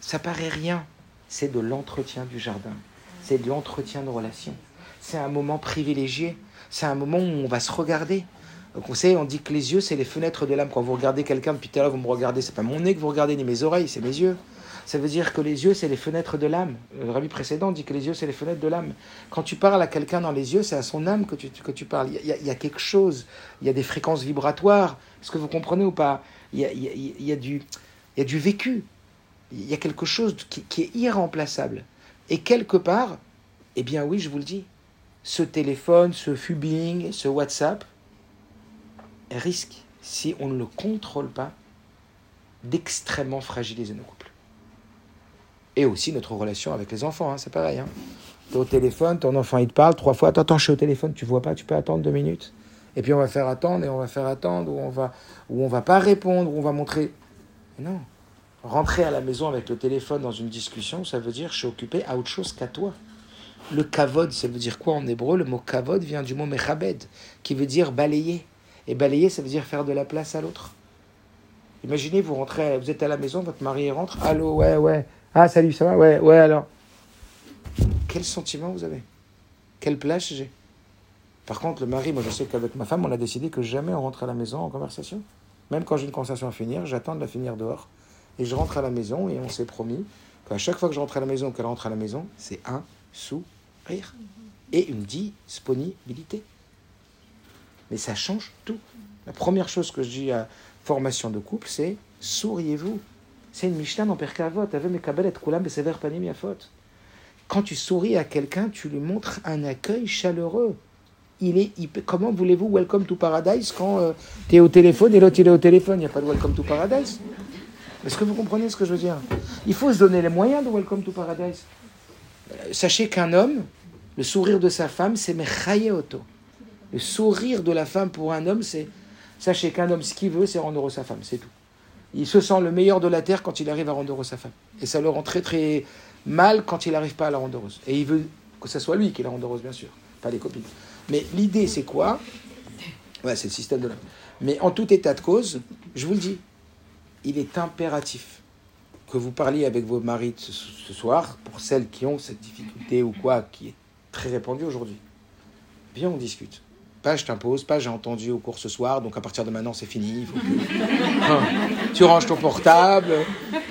Ça paraît rien. C'est de l'entretien du jardin. C'est de l'entretien de relations. C'est un moment privilégié. C'est un moment où on va se regarder. Donc on sait, on dit que les yeux, c'est les fenêtres de l'âme. Quand vous regardez quelqu'un depuis tout à l'heure, vous me regardez, c'est pas mon nez que vous regardez, ni mes oreilles, c'est mes yeux. Ça veut dire que les yeux, c'est les fenêtres de l'âme. Le rabbi précédent dit que les yeux, c'est les fenêtres de l'âme. Quand tu parles à quelqu'un dans les yeux, c'est à son âme que tu, que tu parles. Il y, a, quelque chose, il y a des fréquences vibratoires. Est-ce que vous comprenez ou pas? Il y, a, il, y a, du, il y a du vécu. Il y a quelque chose qui, qui est irremplaçable. Et quelque part, eh bien oui, je vous le dis, ce téléphone, ce fubing, ce WhatsApp risque, si on ne le contrôle pas, d'extrêmement fragiliser nos couples. Et aussi notre relation avec les enfants, hein, c'est pareil. Hein. Tu es au téléphone, ton enfant il te parle trois fois, attends, attends, je suis au téléphone, tu vois pas, tu peux attendre deux minutes. Et puis on va faire attendre, et on va faire attendre, ou on va, ou on va pas répondre, ou on va montrer. Non. Rentrer à la maison avec le téléphone dans une discussion, ça veut dire je suis occupé à autre chose qu'à toi. Le kavod, ça veut dire quoi en hébreu? Le mot kavod vient du mot mechabed, qui veut dire balayer. Et balayer, ça veut dire faire de la place à l'autre. Imaginez, vous rentrez, vous êtes à la maison, votre mari rentre, allô, ouais, ouais, ah salut, ça va, ouais, ouais, alors. Quel sentiment vous avez? Quelle place j'ai? Par contre, le mari, moi je sais qu'avec ma femme, on a décidé que jamais on rentre à la maison en conversation. Même quand j'ai une conversation à finir, j'attends de la finir dehors. Et je rentre à la maison et on s'est promis qu'à chaque fois que je rentre à la maison, qu'elle rentre à la maison, c'est un sourire et une disponibilité. Mais ça change tout. La première chose que je dis à formation de couple, c'est souriez-vous. C'est une Mishnah dans Perkavot. Quand tu souris à quelqu'un, tu lui montres un accueil chaleureux. Il est, comment voulez-vous Welcome to Paradise quand euh, tu es au téléphone et l'autre il est au téléphone? Il n'y a pas de Welcome to Paradise. Est-ce que vous comprenez ce que je veux dire? Il faut se donner les moyens de Welcome to Paradise. Euh, Sachez qu'un homme, le sourire de sa femme, c'est Mechayeoto. Le sourire de la femme pour un homme, c'est. Sachez qu'un homme, ce qu'il veut, c'est rendre heureux sa femme, c'est tout. Il se sent le meilleur de la terre quand il arrive à rendre heureux sa femme. Et ça le rend très très mal quand il n'arrive pas à la rendre heureuse. Et il veut que ce soit lui qui la rende heureuse, bien sûr, pas les copines. Mais l'idée, c'est quoi? Ouais, c'est le système de l'homme. Mais en tout état de cause, je vous le dis, il est impératif que vous parliez avec vos maris ce, ce soir, pour celles qui ont cette difficulté ou quoi, qui est très répandue aujourd'hui. Viens, on discute. Pas je t'impose, pas j'ai entendu au cours ce soir, donc à partir de maintenant c'est fini. que- tu ranges ton portable.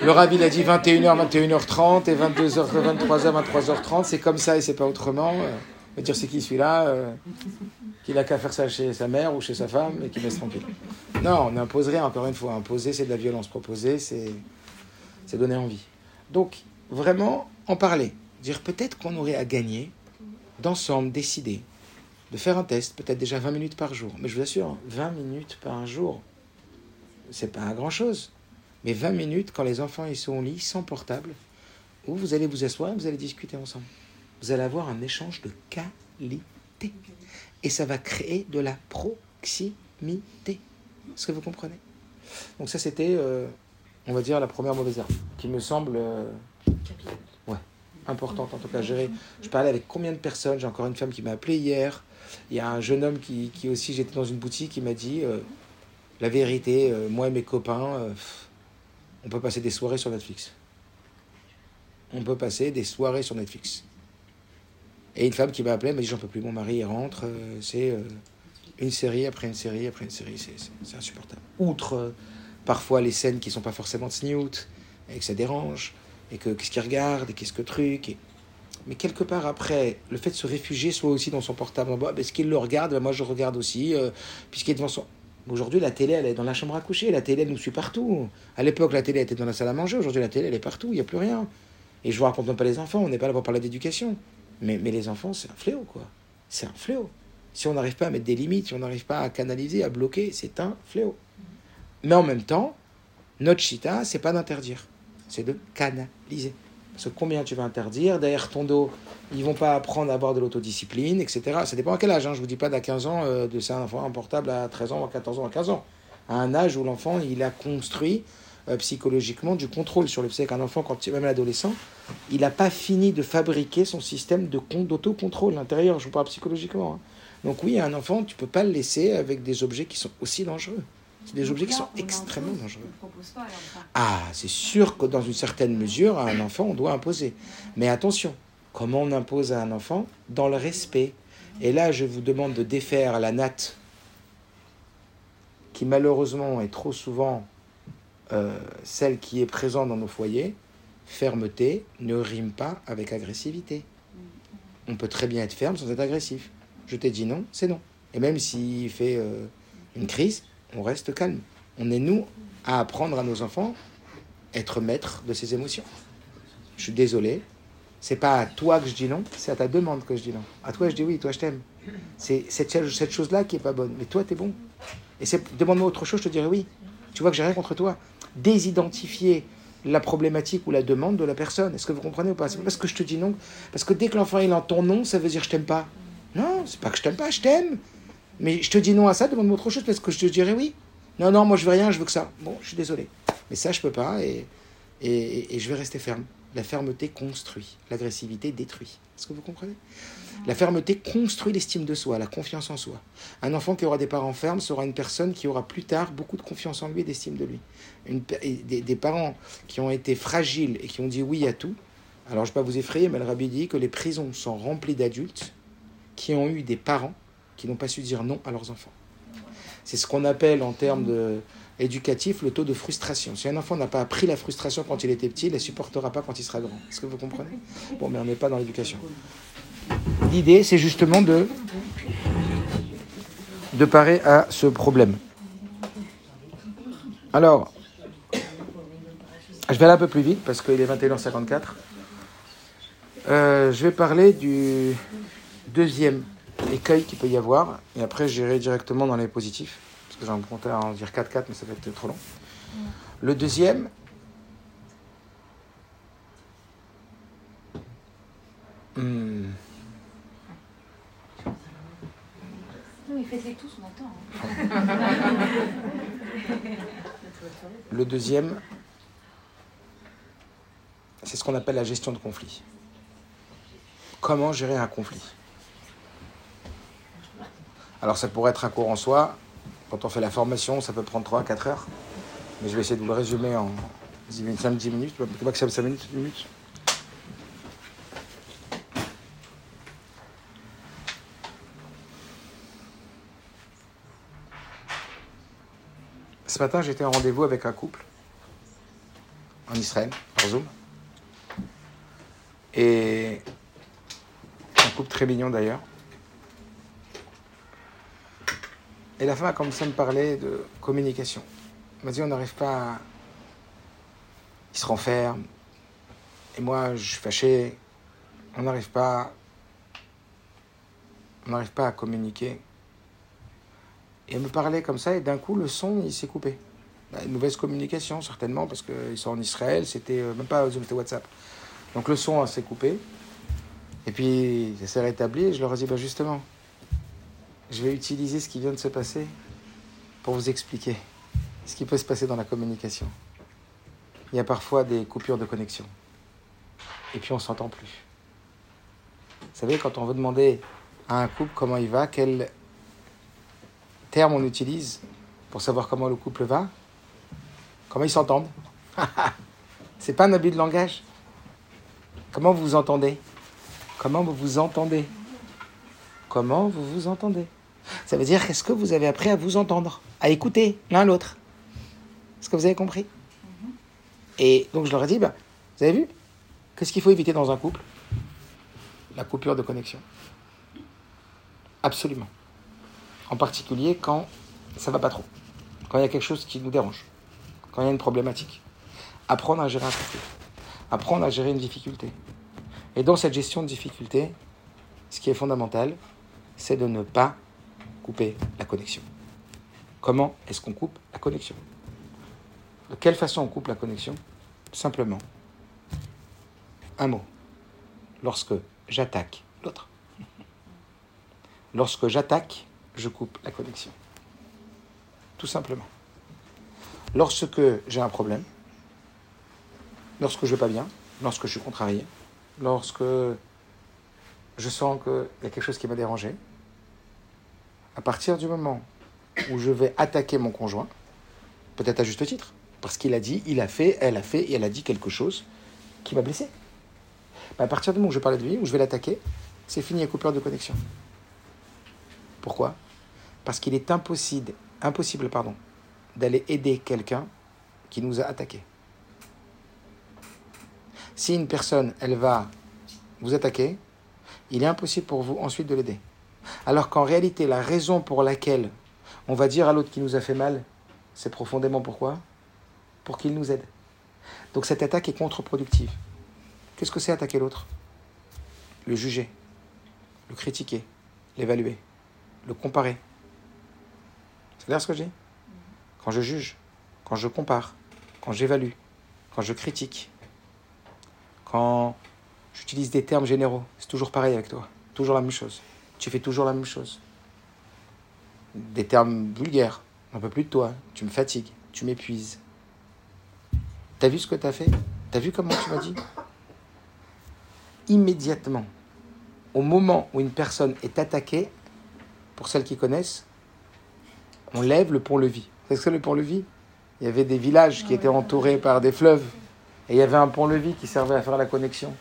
Le rabbi il a dit 21h, 21h30 et 22h, 23h, 23h30. C'est comme ça et c'est pas autrement. Euh, va dire c'est qui celui-là euh, Qu'il a qu'à faire ça chez sa mère ou chez sa femme et qu'il laisse tranquille. Non, on n'impose rien, encore une fois. Imposer, c'est de la violence. Proposer, c'est c'est donner envie. Donc, vraiment, en parler. Dire peut-être qu'on aurait à gagner d'ensemble, décider de faire un test, peut-être déjà 20 minutes par jour. Mais je vous assure, 20 minutes par jour, c'est pas grand chose. Mais 20 minutes quand les enfants ils sont au lit, sans portable, où vous allez vous asseoir et vous allez discuter ensemble. Vous allez avoir un échange de qualité. Et ça va créer de la proximité. Est-ce que vous comprenez? Donc ça, c'était euh, on va dire, la première mauvaise herbe, qui me semble euh, ouais, importante en tout cas. Gérer. Je parlais avec combien de personnes? J'ai encore une femme qui m'a appelé hier. Il y a un jeune homme qui, qui aussi, j'étais dans une boutique, qui m'a dit euh, la vérité, euh, moi et mes copains, euh, on peut passer des soirées sur Netflix. On peut passer des soirées sur Netflix. Et une femme qui m'a appelé m'a dit j'en peux plus, mon mari rentre, c'est une série après une série après une série, c'est- insupportable. Outre parfois les scènes qui sont pas forcément de snoot, et que ça dérange, et que qu'est-ce qu'il regarde, et qu'est-ce que truc. Mais quelque part après, le fait de se réfugier soit aussi dans son portable, en bas, est-ce qu'il le regarde Ben, Moi je regarde aussi, euh, puisqu'il est devant son... Aujourd'hui, la télé, elle est dans la chambre à coucher. La télé, elle nous suit partout. À l'époque, la télé était dans la salle à manger. Aujourd'hui, la télé, elle est partout. Il n'y a plus rien. Et je vous raconte même pas les enfants. On n'est pas là pour parler d'éducation. Mais, mais les enfants, c'est un fléau, quoi. C'est un fléau. Si on n'arrive pas à mettre des limites, si on n'arrive pas à canaliser, à bloquer, c'est un fléau. Mais en même temps, notre chita, c'est pas d'interdire. C'est de canaliser. Que combien tu vas interdire Derrière ton dos, ils vont pas apprendre à avoir de l'autodiscipline, etc. Ça dépend à quel âge. Hein. Je vous dis pas d'à 15 ans, euh, de c'est un enfant un portable à 13 ans, à 14 ans, à 15 ans. À un âge où l'enfant, il a construit euh, psychologiquement du contrôle sur le psy. qu'un enfant, quand même l'adolescent, il n'a pas fini de fabriquer son système de con- d'autocontrôle intérieur. Je vous parle psychologiquement. hein. Donc oui, un enfant, tu peux pas le laisser avec des objets qui sont aussi dangereux. C'est des objets qui sont on extrêmement dangereux. Ah, c'est sûr que dans une certaine mesure, à un enfant, on doit imposer. Mais attention, comment on impose à un enfant Dans le respect. Et là, je vous demande de défaire la natte qui malheureusement est trop souvent euh, celle qui est présente dans nos foyers. Fermeté ne rime pas avec agressivité. On peut très bien être ferme sans être agressif. Je t'ai dit non, c'est non. Et même s'il fait euh, une crise, on reste calme. On est nous à apprendre à nos enfants être maître de ses émotions. Je suis désolé, c'est pas à toi que je dis non, c'est à ta demande que je dis non. À toi je dis oui, toi je t'aime. C'est cette, chose- cette chose-là qui est pas bonne, mais toi t'es bon. Et demande-moi autre chose, je te dirai oui. Tu vois que j'ai rien contre toi. Désidentifier la problématique ou la demande de la personne. Est-ce que vous comprenez ou pas? C'est parce que je te dis non, parce que dès que l'enfant il entend non, ça veut dire je t'aime pas. Non, c'est pas que je t'aime pas, je t'aime. Mais je te dis non à ça, demande-moi autre chose parce que je te dirai oui. Non, non, moi je veux rien, je veux que ça. Bon, je suis désolé. Mais ça, je peux pas et, et, et je vais rester ferme. La fermeté construit, l'agressivité détruit. Est-ce que vous comprenez? La fermeté construit l'estime de soi, la confiance en soi. Un enfant qui aura des parents fermes sera une personne qui aura plus tard beaucoup de confiance en lui et d'estime de lui. Des, des parents qui ont été fragiles et qui ont dit oui à tout. Alors je ne vais pas vous effrayer, mais le rabbi dit que les prisons sont remplies d'adultes qui ont eu des parents qui n'ont pas su dire non à leurs enfants. C'est ce qu'on appelle en termes de, éducatif le taux de frustration. Si un enfant n'a pas appris la frustration quand il était petit, il ne la supportera pas quand il sera grand. Est-ce que vous comprenez? Bon, mais on n'est pas dans l'éducation. L'idée, c'est justement de, de parer à ce problème. Alors, je vais aller un peu plus vite parce qu'il est 21h54. Euh, je vais parler du deuxième écueil qu'il peut y avoir et après j'irai directement dans les positifs parce que j'en comptais à en dire 4-4 mais ça va être trop long. Le deuxième, hmm, Non, mais faites-les tous, on attend. hein. le deuxième, c'est ce qu'on appelle la gestion de conflit. Comment gérer un conflit? Alors ça pourrait être un cours en soi. Quand on fait la formation, ça peut prendre 3 à 4 heures. Mais je vais essayer de vous le résumer en 10 minutes, 5-10 minutes, maximum 5 minutes, 10 minutes. Ce matin, j'étais en rendez-vous avec un couple en Israël, par Zoom. Et un couple très mignon d'ailleurs. Et la femme a commencé à me parler de communication. Elle m'a dit on n'arrive pas à... Il se renferme. Et moi, je suis fâché. On n'arrive pas... On n'arrive pas à communiquer. Et elle me parlait comme ça, et d'un coup, le son, il s'est coupé. Bah, Une mauvaise communication, certainement, parce qu'ils sont en Israël, c'était euh, même pas Zoom, c'était WhatsApp. Donc le son euh, s'est coupé. Et puis, ça s'est rétabli, et je leur ai dit, bah, justement, je vais utiliser ce qui vient de se passer pour vous expliquer ce qui peut se passer dans la communication. il y a parfois des coupures de connexion. Et puis on s'entend plus. Vous savez, quand on veut demander à un couple comment il va, quel terme on utilise pour savoir comment le couple va, comment ils s'entendent? C'est pas un abus de langage. Comment vous vous entendez? Comment vous vous entendez? Comment vous vous entendez? Ça veut dire, est-ce que vous avez appris à vous entendre, à écouter l'un l'autre? Est-ce que vous avez compris? Et donc je leur ai dit, bah, vous avez vu? Qu'est-ce qu'il faut éviter dans un couple? La coupure de connexion. Absolument. En particulier quand ça va pas trop. Quand il y a quelque chose qui nous dérange. Quand il y a une problématique. Apprendre à gérer un conflit. Apprendre à gérer une difficulté. Et dans cette gestion de difficulté, ce qui est fondamental, c'est de ne pas couper la connexion. Comment est-ce qu'on coupe la connexion? De quelle façon on coupe la connexion? Simplement, un mot. Lorsque j'attaque l'autre. Lorsque j'attaque, je coupe la connexion. Tout simplement. Lorsque j'ai un problème, lorsque je ne vais pas bien, lorsque je suis contrarié, lorsque je sens qu'il y a quelque chose qui m'a dérangé, à partir du moment où je vais attaquer mon conjoint, peut-être à juste titre, parce qu'il a dit, il a fait, elle a fait, et elle a dit quelque chose qui m'a blessé. à partir du moment où je parle de lui, où je vais l'attaquer, c'est fini, il y de connexion. Pourquoi? Parce qu'il est impossible, impossible pardon, d'aller aider quelqu'un qui nous a attaqués. Si une personne, elle va vous attaquer, il est impossible pour vous ensuite de l'aider. Alors qu'en réalité, la raison pour laquelle on va dire à l'autre qui nous a fait mal, c'est profondément pourquoi? Pour qu'il nous aide. Donc cette attaque est contre-productive. Qu'est-ce que c'est attaquer l'autre? Le juger, le critiquer, l'évaluer, le comparer. C'est clair ce que je dis? Quand je juge, quand je compare, quand j'évalue, quand je critique, quand j'utilise des termes généraux, c'est toujours pareil avec toi. Toujours la même chose. Tu fais toujours la même chose. Des termes vulgaires. On peut plus de toi. Tu me fatigues. Tu m'épuises. T'as vu ce que t'as fait? T'as vu comment tu m'as dit? Immédiatement, au moment où une personne est attaquée, pour celles qui connaissent, on lève le pont-levis. Savez ce que le pont-levis? Il y avait des villages qui étaient entourés par des fleuves. Et il y avait un pont-levis qui servait à faire la connexion.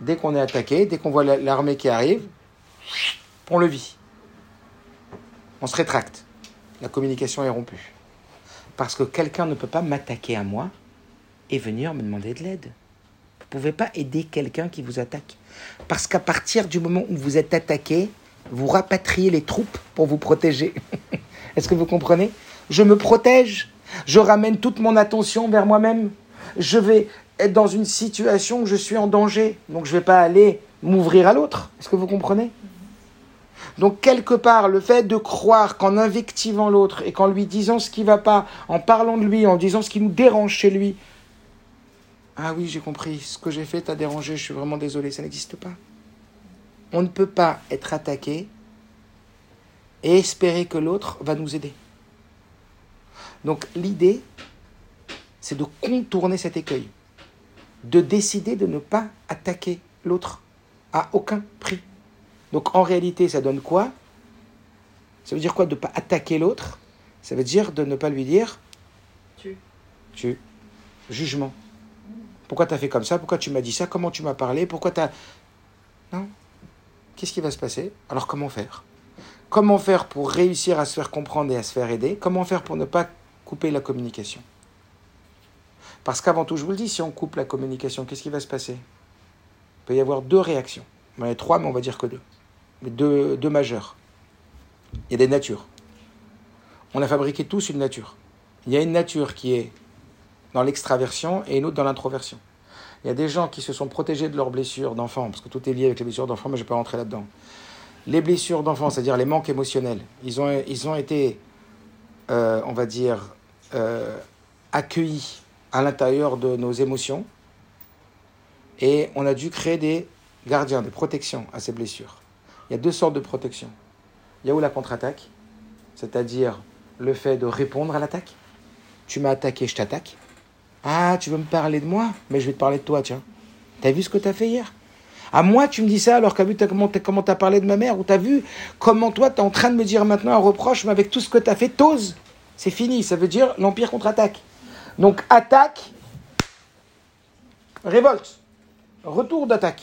Dès qu'on est attaqué, dès qu'on voit l'armée qui arrive, pont-levis. On se rétracte. La communication est rompue. Parce que quelqu'un ne peut pas m'attaquer à moi et venir me demander de l'aide. Vous ne pouvez pas aider quelqu'un qui vous attaque. Parce qu'à partir du moment où vous êtes attaqué, vous rapatriez les troupes pour vous protéger. Est-ce que vous comprenez? Je me protège. Je ramène toute mon attention vers moi-même je vais être dans une situation où je suis en danger. Donc je ne vais pas aller m'ouvrir à l'autre. Est-ce que vous comprenez? Donc quelque part, le fait de croire qu'en invectivant l'autre et qu'en lui disant ce qui ne va pas, en parlant de lui, en disant ce qui nous dérange chez lui, ah oui, j'ai compris, ce que j'ai fait t'a dérangé, je suis vraiment désolé, ça n'existe pas. On ne peut pas être attaqué et espérer que l'autre va nous aider. Donc l'idée, c'est de contourner cet écueil, de décider de ne pas attaquer l'autre à aucun prix. Donc en réalité, ça donne quoi? Ça veut dire quoi de ne pas attaquer l'autre? Ça veut dire de ne pas lui dire tu. Tu. Jugement. Pourquoi tu as fait comme ça? Pourquoi tu m'as dit ça? Comment tu m'as parlé? Pourquoi tu as... Non. Qu'est-ce qui va se passer? Alors comment faire? Comment faire pour réussir à se faire comprendre et à se faire aider? Comment faire pour ne pas couper la communication? Parce qu'avant tout, je vous le dis, si on coupe la communication, qu'est-ce qui va se passer? Il peut y avoir deux réactions. Il y en a trois, mais on va dire que deux. Deux, majeures. Il y a des natures. On a fabriqué tous une nature. Il y a une nature qui est dans l'extraversion et une autre dans l'introversion. Il y a des gens qui se sont protégés de leurs blessures d'enfants, parce que tout est lié avec les blessures d'enfants, mais je ne vais pas rentrer là-dedans. Les blessures d'enfants, c'est-à-dire les manques émotionnels, ils ont, ils ont été, euh, on va dire, euh, accueillis à l'intérieur de nos émotions. Et on a dû créer des gardiens, des protections à ces blessures. Il y a deux sortes de protections. Il y a où la contre-attaque, c'est-à-dire le fait de répondre à l'attaque. Tu m'as attaqué, je t'attaque. Ah, tu veux me parler de moi? Mais je vais te parler de toi, tiens. T'as vu ce que t'as fait hier? À moi, tu me dis ça alors qu'à vu comment t'as parlé de ma mère? Ou t'as vu comment toi, t'es en train de me dire maintenant un reproche, mais avec tout ce que t'as fait, t'oses? C'est fini, ça veut dire l'Empire contre-attaque. Donc attaque, révolte, retour d'attaque.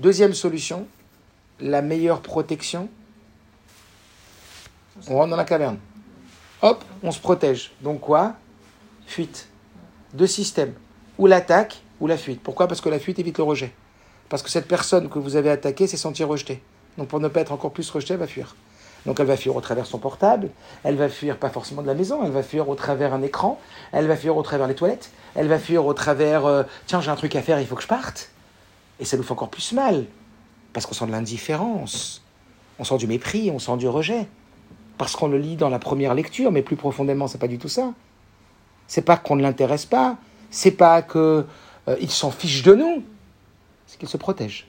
Deuxième solution, la meilleure protection, on rentre dans la caverne. Hop, on se protège. Donc quoi? Fuite. Deux systèmes. Ou l'attaque, ou la fuite. Pourquoi? Parce que la fuite évite le rejet. Parce que cette personne que vous avez attaquée s'est sentie rejetée. Donc pour ne pas être encore plus rejetée, elle va fuir. Donc elle va fuir au travers son portable, elle va fuir pas forcément de la maison, elle va fuir au travers un écran, elle va fuir au travers les toilettes, elle va fuir au travers euh, tiens j'ai un truc à faire, il faut que je parte. Et ça nous fait encore plus mal. Parce qu'on sent de l'indifférence, on sent du mépris, on sent du rejet. Parce qu'on le lit dans la première lecture, mais plus profondément, c'est pas du tout ça. C'est pas qu'on ne l'intéresse pas, c'est pas que euh, s'en fiche de nous, c'est qu'il se protège.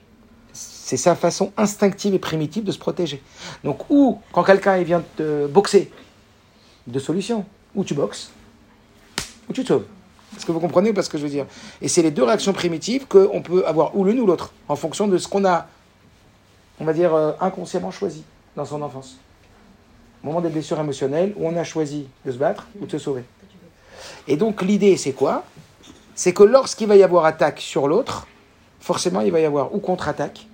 C'est sa façon instinctive et primitive de se protéger. Donc, ou quand quelqu'un vient te boxer, deux solutions. Ou tu boxes, ou tu te sauves. Est-ce que vous comprenez pas ce que je veux dire? Et c'est les deux réactions primitives qu'on peut avoir ou l'une ou l'autre, en fonction de ce qu'on a, on va dire, euh, inconsciemment choisi dans son enfance. Au moment des blessures émotionnelles, où on a choisi de se battre ou de se sauver. Et donc l'idée, c'est quoi? C'est que lorsqu'il va y avoir attaque sur l'autre, forcément, il va y avoir ou contre-attaque.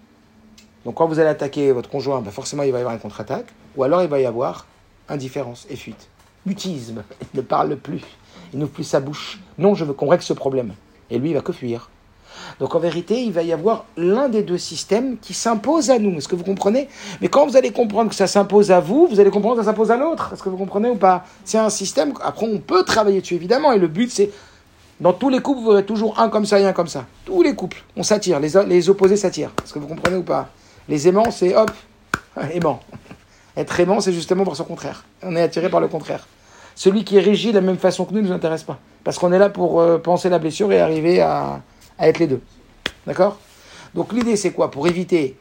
Donc quand vous allez attaquer votre conjoint, ben forcément, il va y avoir une contre-attaque. Ou alors, il va y avoir indifférence et fuite. Mutisme. Il ne parle plus. Il n'ouvre plus sa bouche. Non, je veux qu'on règle ce problème. Et lui, il va que fuir. Donc en vérité, il va y avoir l'un des deux systèmes qui s'impose à nous. Est-ce que vous comprenez? Mais quand vous allez comprendre que ça s'impose à vous, vous allez comprendre que ça s'impose à l'autre. Est-ce que vous comprenez ou pas? C'est un système. Après, on peut travailler dessus, évidemment. Et le but, c'est. Dans tous les couples, vous aurez toujours un comme ça et un comme ça. Tous les couples, on s'attire. Les, opposés s'attirent. Est-ce que vous comprenez ou pas? Les aimants, c'est hop, aimant. Être aimant, c'est justement par son contraire. On est attiré par le contraire. Celui qui est régi de la même façon que nous ne nous intéresse pas. Parce qu'on est là pour euh, penser la blessure et arriver à, à être les deux. D'accord? Donc l'idée, c'est quoi? Pour éviter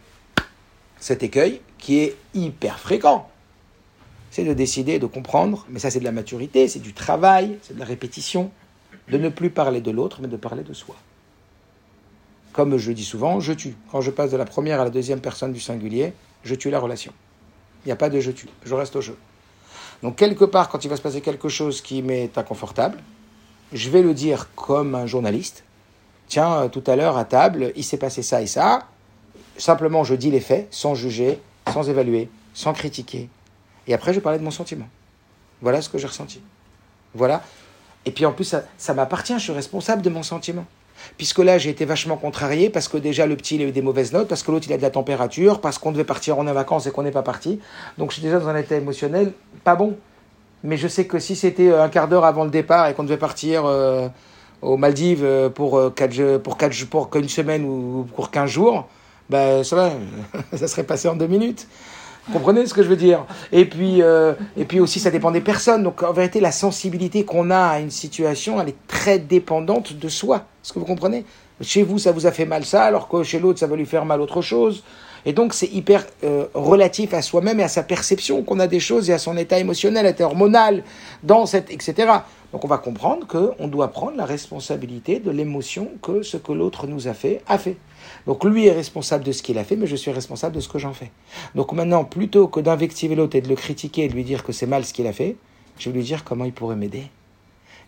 cet écueil qui est hyper fréquent, c'est de décider, de comprendre, mais ça c'est de la maturité, c'est du travail, c'est de la répétition, de ne plus parler de l'autre, mais de parler de soi. Comme je dis souvent, je tue. Quand je passe de la première à la deuxième personne du singulier, je tue la relation. Il n'y a pas de je tue, je reste au jeu. Donc quelque part, quand il va se passer quelque chose qui m'est inconfortable, je vais le dire comme un journaliste. Tiens, euh, tout à l'heure à table, il s'est passé ça et ça. Simplement, je dis les faits, sans juger, sans évaluer, sans critiquer. Et après, je parlais de mon sentiment. Voilà ce que j'ai ressenti. Voilà. Et puis en plus, ça, m'appartient, je suis responsable de mon sentiment. Puisque là, j'ai été vachement contrarié parce que déjà le petit il a eu des mauvaises notes, parce que l'autre il a de la température, parce qu'on devait partir en vacances et qu'on n'est pas parti. Donc je suis déjà dans un état émotionnel pas bon. Mais je sais que si c'était euh, un quart d'heure avant le départ et qu'on devait partir euh, aux Maldives euh, pour, euh, quatre, jeux- pour, pour qu'une semaine ou pour 15 jours, ben ça serait passé en deux minutes. Vous comprenez ce que je veux dire? Et puis, euh, et puis aussi, ça dépend des personnes. Donc, en vérité, la sensibilité qu'on a à une situation, elle est très dépendante de soi. Est-ce que vous comprenez? Chez vous, ça vous a fait mal ça, alors que chez l'autre, ça va lui faire mal autre chose. Et donc, c'est hyper euh, relatif à soi-même et à sa perception qu'on a des choses et à son état émotionnel, état hormonal, dans cette, etc. Donc, on va comprendre qu'on doit prendre la responsabilité de l'émotion que ce que l'autre nous a fait, a fait. Donc, lui est responsable de ce qu'il a fait, mais je suis responsable de ce que j'en fais. Donc, maintenant, plutôt que d'invectiver l'autre et de le critiquer et de lui dire que c'est mal ce qu'il a fait, je vais lui dire comment il pourrait m'aider.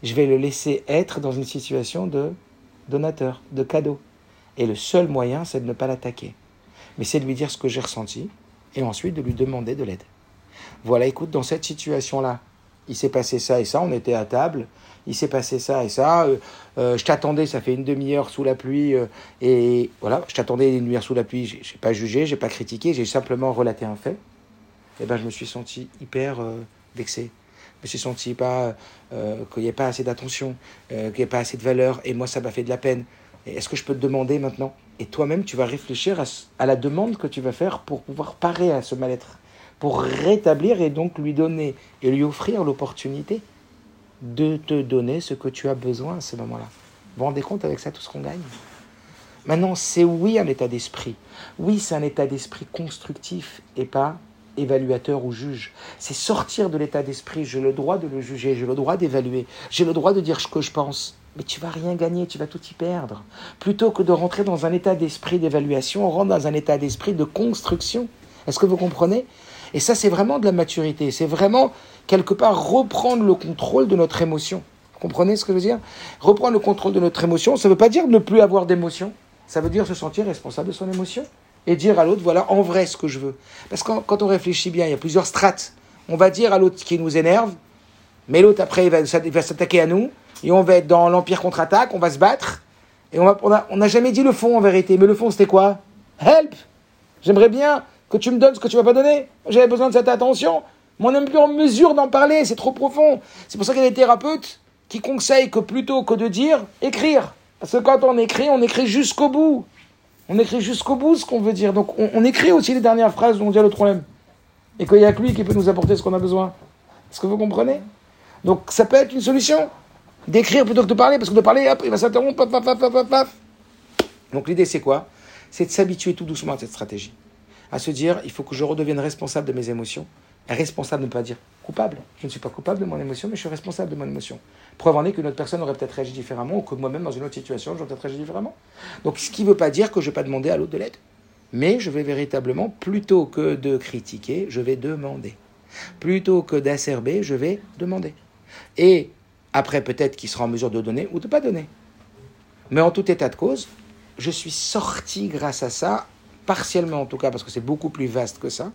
Je vais le laisser être dans une situation de donateur, de cadeau. Et le seul moyen, c'est de ne pas l'attaquer. Mais c'est de lui dire ce que j'ai ressenti et ensuite de lui demander de l'aide. Voilà, écoute, dans cette situation-là, il s'est passé ça et ça, on était à table, il s'est passé ça et ça, euh, euh, je t'attendais, ça fait une demi-heure sous la pluie, euh, et voilà, je t'attendais une demi-heure sous la pluie, j'ai j'ai pas jugé, j'ai pas critiqué, j'ai simplement relaté un fait. Et ben, je me suis senti hyper vexé. Je me suis senti pas qu'il n'y ait pas assez d'attention, qu'il n'y ait pas assez de valeur, et moi, ça m'a fait de la peine. Est-ce que je peux te demander maintenant? Et toi-même, tu vas réfléchir à, à la demande que tu vas faire pour pouvoir parer à ce mal-être, pour rétablir et donc lui donner et lui offrir l'opportunité de te donner ce que tu as besoin à ce moment-là. Vous vous rendez compte avec ça tout ce qu'on gagne? Maintenant, c'est oui un état d'esprit. Oui, c'est un état d'esprit constructif et pas évaluateur ou juge. C'est sortir de l'état d'esprit. J'ai le droit de le juger, j'ai le droit d'évaluer, j'ai le droit de dire ce que je pense. mais tu vas rien gagner, tu vas tout y perdre. Plutôt que de rentrer dans un état d'esprit d'évaluation, on rentre dans un état d'esprit de construction. Est-ce que vous comprenez? Et ça, c'est vraiment de la maturité. C'est vraiment, quelque part, reprendre le contrôle de notre émotion. Vous comprenez ce que je veux dire? Reprendre le contrôle de notre émotion, ça ne veut pas dire ne plus avoir d'émotion. Ça veut dire se sentir responsable de son émotion. Et dire à l'autre, voilà, en vrai, ce que je veux. Parce que quand on réfléchit bien, il y a plusieurs strates. On va dire à l'autre ce qui nous énerve, mais l'autre, après, il va, s'attaquer à nous, et on va être dans l'Empire contre-attaque, on va se battre, et on n'a on jamais dit le fond en vérité. Mais le fond, c'était quoi? Help J'aimerais bien que tu me donnes ce que tu vas pas donner. J'avais besoin de cette attention. Mais on n'est plus en mesure d'en parler, c'est trop profond. C'est pour ça qu'il y a des thérapeutes qui conseillent que plutôt que de dire, écrire. Parce que quand on écrit, on écrit jusqu'au bout. On écrit jusqu'au bout ce qu'on veut dire. Donc on, écrit aussi les dernières phrases où on dit le problème. Et qu'il n'y a que lui qui peut nous apporter ce qu'on a besoin. Est-ce que vous comprenez? Donc ça peut être une solution. D'écrire plutôt que de parler, parce que de parler, hop, il va s'interrompre, paf, paf, paf, paf, Donc l'idée c'est quoi? C'est de s'habituer tout doucement à cette stratégie. À se dire, il faut que je redevienne responsable de mes émotions. Responsable ne pas dire coupable. Je ne suis pas coupable de mon émotion, mais je suis responsable de mon émotion. Preuve en est qu'une autre personne aurait peut-être réagi différemment, ou que moi-même, dans une autre situation, j'aurais peut-être réagi différemment. Donc, ce qui ne veut pas dire que je ne vais pas demander à l'autre de l'aide. Mais je vais véritablement, plutôt que de critiquer, je vais demander. Plutôt que d'acerber, je vais demander. Et après, peut-être qu'il sera en mesure de donner ou de ne pas donner. Mais en tout état de cause, je suis sorti grâce à ça, partiellement en tout cas, parce que c'est beaucoup plus vaste que ça,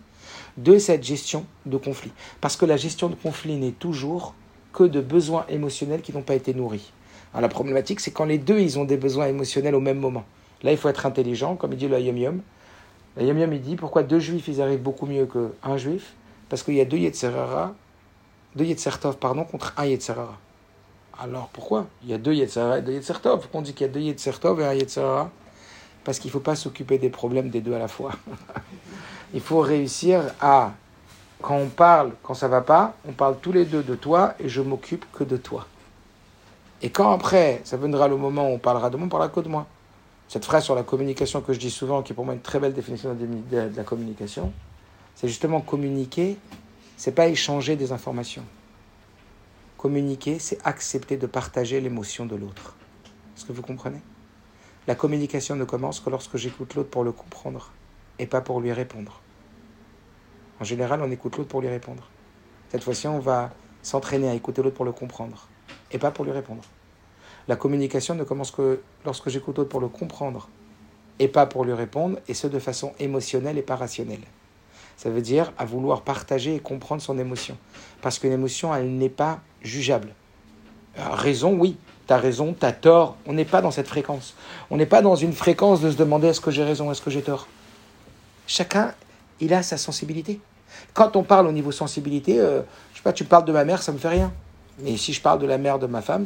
de cette gestion de conflit. Parce que la gestion de conflit n'est toujours que de besoins émotionnels qui n'ont pas été nourris. Alors la problématique, c'est quand les deux, ils ont des besoins émotionnels au même moment. Là, il faut être intelligent, comme il dit le Yom Yom. Le Yom Yom, il dit pourquoi deux juifs, ils arrivent beaucoup mieux qu'un juif? Parce qu'il y a deux Yetzerara, deux Yetzertov, pardon, contre un Yetzerara. Alors pourquoi? Il y a deux Yetzerara et deux Yetzertov. Pourquoi on dit qu'il y a deux Yetzertov et un Yetzerara Parce qu'il ne faut pas s'occuper des problèmes des deux à la fois. il faut réussir à quand on parle, quand ça va pas, on parle tous les deux de toi et je m'occupe que de toi. Et quand après, ça viendra le moment où on parlera de moi, on parlera que de moi. Cette phrase sur la communication que je dis souvent, qui est pour moi une très belle définition de la communication, c'est justement communiquer, c'est pas échanger des informations. Communiquer, c'est accepter de partager l'émotion de l'autre. Est-ce que vous comprenez? La communication ne commence que lorsque j'écoute l'autre pour le comprendre et pas pour lui répondre. En général, on écoute l'autre pour lui répondre. Cette fois-ci, on va s'entraîner à écouter l'autre pour le comprendre et pas pour lui répondre. La communication ne commence que lorsque j'écoute l'autre pour le comprendre et pas pour lui répondre, et ce de façon émotionnelle et pas rationnelle. Ça veut dire à vouloir partager et comprendre son émotion. Parce qu'une émotion, elle n'est pas jugeable. raison, oui, tu as raison, tu as tort. On n'est pas dans cette fréquence. On n'est pas dans une fréquence de se demander est-ce que j'ai raison, est-ce que j'ai tort? Chacun, il a sa sensibilité. Quand on parle au niveau sensibilité, euh, je sais pas, tu parles de ma mère, ça me fait rien. Mais si je parle de la mère de ma femme,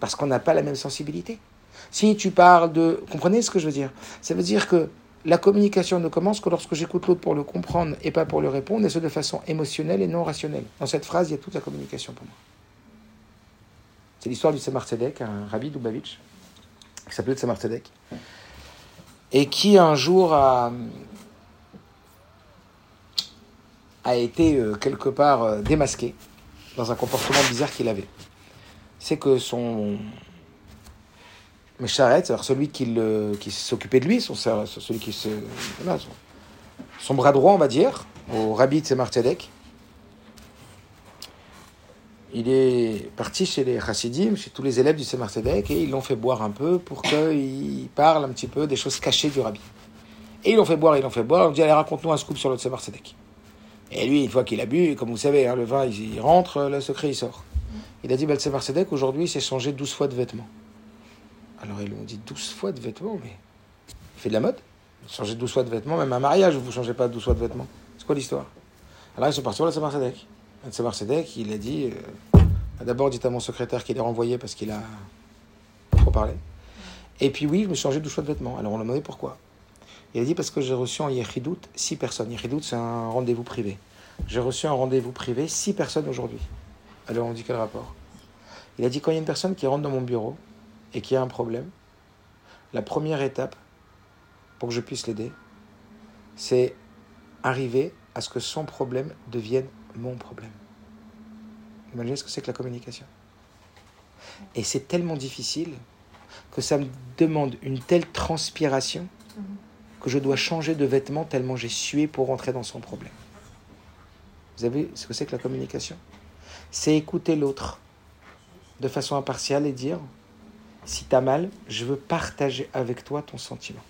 parce qu'on n'a pas la même sensibilité. Si tu parles de... Comprenez ce que je veux dire? Ça veut dire que la communication ne commence que lorsque j'écoute l'autre pour le comprendre et pas pour le répondre, et ce de façon émotionnelle et non rationnelle. Dans cette phrase, il y a toute la communication pour moi. C'est l'histoire du Tzedek, un rabbi Dubavitch, qui s'appelait Tzedek, et qui un jour a, été euh, quelque part euh, démasqué dans un comportement bizarre qu'il avait. C'est que son Mécharet, alors celui qui, qui s'occupait de lui, son, celui qui se, son, bras droit, on va dire, au rabbi Tzemar Tzedek, il est parti chez les chassidim, chez tous les élèves du Tzedek, et ils l'ont fait boire un peu pour qu'il parle un petit peu des choses cachées du rabbi. Et ils l'ont fait boire, ils l'ont fait boire, on dit allez raconte-nous un scoop sur le Tzedek. Et lui, une fois qu'il a bu, comme vous savez, hein, le vin, il, rentre, le secret, il sort. Il a dit, Balsemar Sedek, aujourd'hui, s'est changé 12 fois de vêtements. Alors ils lui ont dit 12 fois de vêtements, mais il fait de la mode. Changer 12 fois de vêtements, même un mariage, vous ne changez pas 12 fois de vêtements. C'est quoi l'histoire? Alors ils sont partis voir le Sedek. Le Sedek, il a dit, euh, d'abord dites à mon secrétaire qu'il est renvoyé parce qu'il a trop parlé. Et puis oui, je me suis changé 12 fois de vêtements. Alors on l'a demandé pourquoi. Il a dit parce que j'ai reçu en Yechidout six personnes. Yechidout, c'est un rendez-vous privé. J'ai reçu un rendez-vous privé, six personnes aujourd'hui. Alors on dit quel rapport? Il a dit quand il y a une personne qui rentre dans mon bureau et qui a un problème, la première étape pour que je puisse l'aider, c'est arriver à ce que son problème devienne mon problème. Imaginez ce que c'est que la communication. Et c'est tellement difficile que ça me demande une telle transpiration que je dois changer de vêtements tellement j'ai sué pour rentrer dans son problème. Vous avez ce que c'est que la communication? C'est écouter l'autre de façon impartiale et dire si t'as mal, je veux partager avec toi ton sentiment.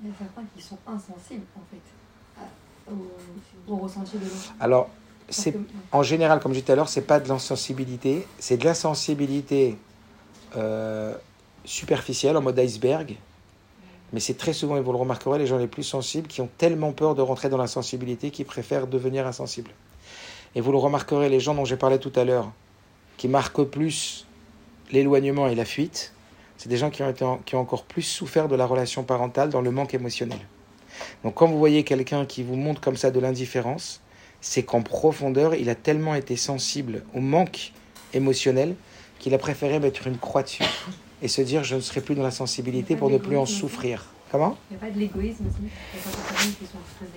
Il y a certains qui sont insensibles, en fait, au, au ressenti de l'autre. Alors, c'est en général, comme je disais tout à l'heure, c'est pas de l'insensibilité, c'est de l'insensibilité euh, superficielle en mode iceberg. Mais c'est très souvent, et vous le remarquerez, les gens les plus sensibles qui ont tellement peur de rentrer dans l'insensibilité qu'ils préfèrent devenir insensibles. Et vous le remarquerez, les gens dont j'ai parlé tout à l'heure, qui marquent plus l'éloignement et la fuite, c'est des gens qui ont, été en- qui ont encore plus souffert de la relation parentale dans le manque émotionnel. Donc quand vous voyez quelqu'un qui vous montre comme ça de l'indifférence, c'est qu'en profondeur, il a tellement été sensible au manque émotionnel qu'il a préféré mettre une croix dessus et se dire je ne serai plus dans la sensibilité pour ne plus en souffrir. Comment? Il n'y a pas de l'égoïsme aussi?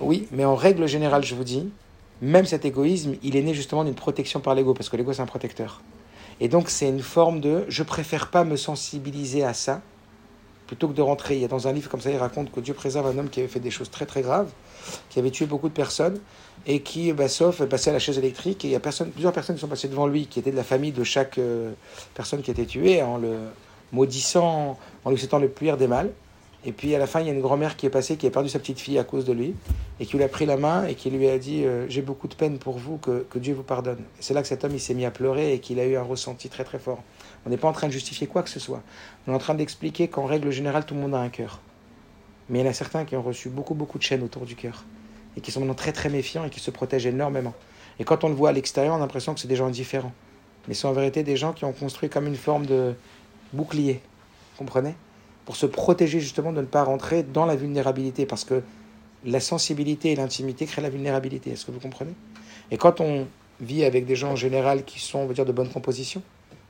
Oui, mais en règle générale, je vous dis, même cet égoïsme, il est né justement d'une protection par l'ego, parce que l'ego, c'est un protecteur. Et donc, c'est une forme de je préfère pas me sensibiliser à ça, plutôt que de rentrer. Il y a dans un livre comme ça, il raconte que Dieu préserve un homme qui avait fait des choses très très graves, qui avait tué beaucoup de personnes, et qui, bah, sauf, est passé à la chaise électrique, et il y a plusieurs personnes qui sont passées devant lui, qui étaient de la famille de chaque euh, personne qui était tuée, en le maudissant, en lui souhaitant le pire des mal. Et puis à la fin, il y a une grand-mère qui est passée, qui a perdu sa petite fille à cause de lui, et qui lui a pris la main et qui lui a dit euh, J'ai beaucoup de peine pour vous, que, que Dieu vous pardonne. C'est là que cet homme il s'est mis à pleurer et qu'il a eu un ressenti très très fort. On n'est pas en train de justifier quoi que ce soit. On est en train d'expliquer qu'en règle générale, tout le monde a un cœur. Mais il y en a certains qui ont reçu beaucoup beaucoup de chaînes autour du cœur et qui sont maintenant très très méfiants et qui se protègent énormément. Et quand on le voit à l'extérieur, on a l'impression que c'est des gens indifférents. Mais c'est en vérité des gens qui ont construit comme une forme de bouclier. Vous comprenez? Pour se protéger justement de ne pas rentrer dans la vulnérabilité. Parce que la sensibilité et l'intimité créent la vulnérabilité. Est-ce que vous comprenez? Et quand on vit avec des gens en général qui sont, on va dire, de bonne composition,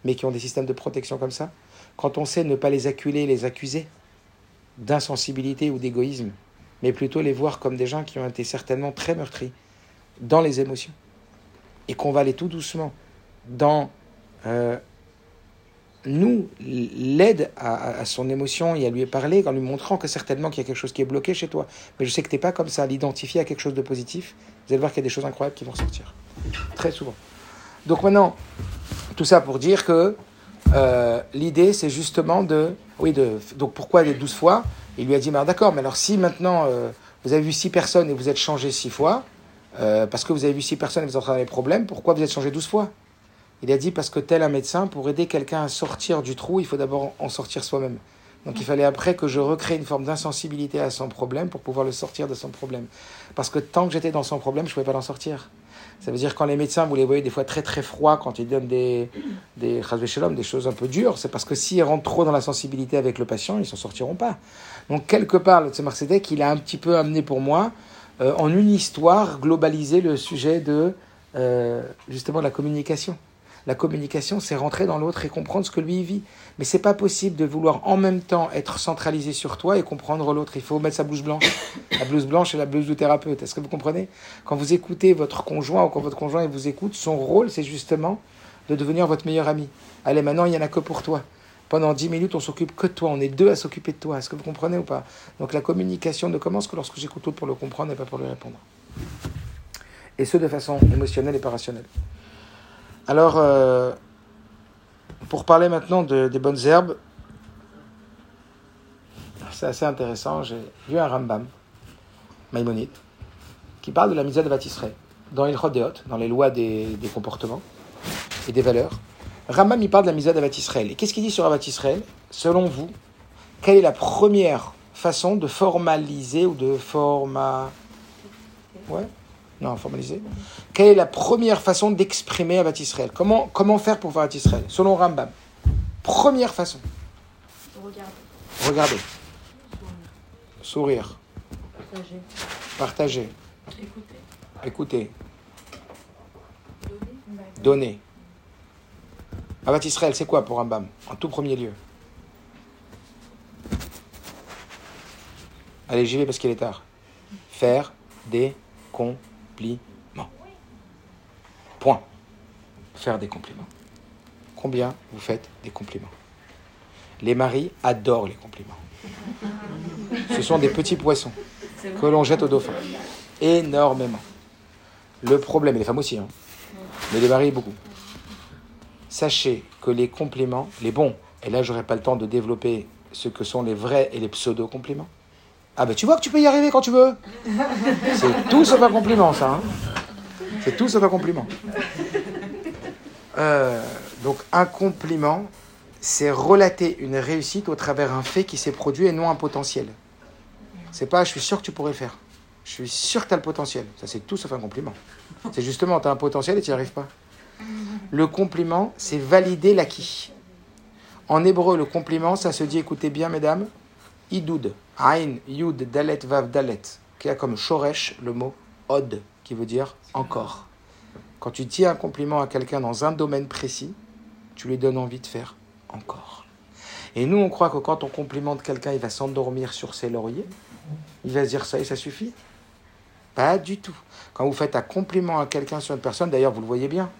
mais qui ont des systèmes de protection comme ça, quand on sait ne pas les acculer, les accuser d'insensibilité ou d'égoïsme, mais plutôt les voir comme des gens qui ont été certainement très meurtris dans les émotions, et qu'on va aller tout doucement dans euh, nous l'aide à, à- son émotion et à lui parler en lui montrant que certainement qu'il y a quelque chose qui est bloqué chez toi. Mais je sais que tu n'es pas comme ça, l'identifier à quelque chose de positif. Vous allez voir qu'il y a des choses incroyables qui vont ressortir. Très souvent. Donc maintenant, tout ça pour dire que euh, l'idée, c'est justement de... Oui, de, donc pourquoi les 12 fois? Il lui a dit, d'accord, mais alors si maintenant euh, vous avez vu 6 personnes et vous êtes changé 6 fois, euh, parce que vous avez vu 6 personnes et vous êtes en train des problèmes, pourquoi vous êtes changé 12 fois? Il a dit, parce que tel un médecin, pour aider quelqu'un à sortir du trou, il faut d'abord en sortir soi-même. Donc il fallait après que je recrée une forme d'insensibilité à son problème pour pouvoir le sortir de son problème. Parce que tant que j'étais dans son problème, je ne pouvais pas l'en sortir. Ça veut dire quand les médecins, vous les voyez des fois très très froids, quand ils donnent des, des, des choses un peu dures, c'est parce que s'ils rentrent trop dans la sensibilité avec le patient, ils s'en sortiront pas. Donc quelque part, le Tzemar Tzedek, il a un petit peu amené pour moi, euh, en une histoire, globaliser le sujet de euh, justement la communication. La communication, c'est rentrer dans l'autre et comprendre ce que lui vit. Mais c'est pas possible de vouloir en même temps être centralisé sur toi et comprendre l'autre. Il faut mettre sa blouse blanche. La blouse blanche et la blouse du thérapeute. Est-ce que vous comprenez? Quand vous écoutez votre conjoint ou quand votre conjoint vous écoute, son rôle, c'est justement de devenir votre meilleur ami. Allez, maintenant, il n'y en a que pour toi. Pendant 10 minutes, on s'occupe que de toi. On est deux à s'occuper de toi. Est-ce que vous comprenez ou pas? Donc la communication ne commence que lorsque j'écoute l'autre pour le comprendre et pas pour lui répondre. Et ce, de façon émotionnelle et pas rationnelle. Alors, euh, pour parler maintenant de- des bonnes herbes, c'est assez intéressant. J'ai vu un Rambam, Maïmonide, qui parle de la misère de Batisraël dans Deot, dans les lois des, comportements et des valeurs. Rambam, il parle de la misère d'Avat Israël. Et qu'est-ce qu'il dit sur Avat Israël Selon vous, quelle est la première façon de formaliser ou de forma... Ouais Non, formaliser. Quelle est la première façon d'exprimer Avat Israël comment, comment faire pour faire Avat Israël Selon Rambam. Première façon. Regardez. Regardez. Sourire. Partager. Partager. Écoutez. Écouter. Donner. Avat Israël, c'est quoi pour Rambam En tout premier lieu? Allez, j'y vais parce qu'il est tard. Faire des Point. Faire des compliments. combien vous faites des compliments? Les maris adorent les compliments. Ce sont des petits poissons que l'on jette au dauphin. Énormément. Le problème, et les femmes aussi, hein, mais les maris beaucoup. Sachez que les compliments, les bons, et là j'aurai pas le temps de développer ce que sont les vrais et les pseudo-compliments. Ah ben tu vois que tu peux y arriver quand tu veux. C'est tout sauf un compliment ça. hein. C'est tout sauf un compliment. Euh, donc un compliment, c'est relater une réussite au travers un fait qui s'est produit et non un potentiel. C'est pas je suis sûr que tu pourrais le faire. Je suis sûr que tu as le potentiel. Ça c'est tout sauf un compliment. C'est justement tu as un potentiel et tu n'y arrives pas. Le compliment, c'est valider l'acquis. En hébreu, le compliment, ça se dit, écoutez bien, mesdames, idoud, ain, yud, dalet, vav, dalet, qui a comme shoresh le mot od, qui veut dire encore. Quand tu dis un compliment à quelqu'un dans un domaine précis, tu lui donnes envie de faire encore. Et nous, on croit que quand on complimente quelqu'un, il va s'endormir sur ses lauriers. Il va se dire ça et ça suffit. Pas du tout. Quand vous faites un compliment à quelqu'un sur une personne, d'ailleurs, vous le voyez bien,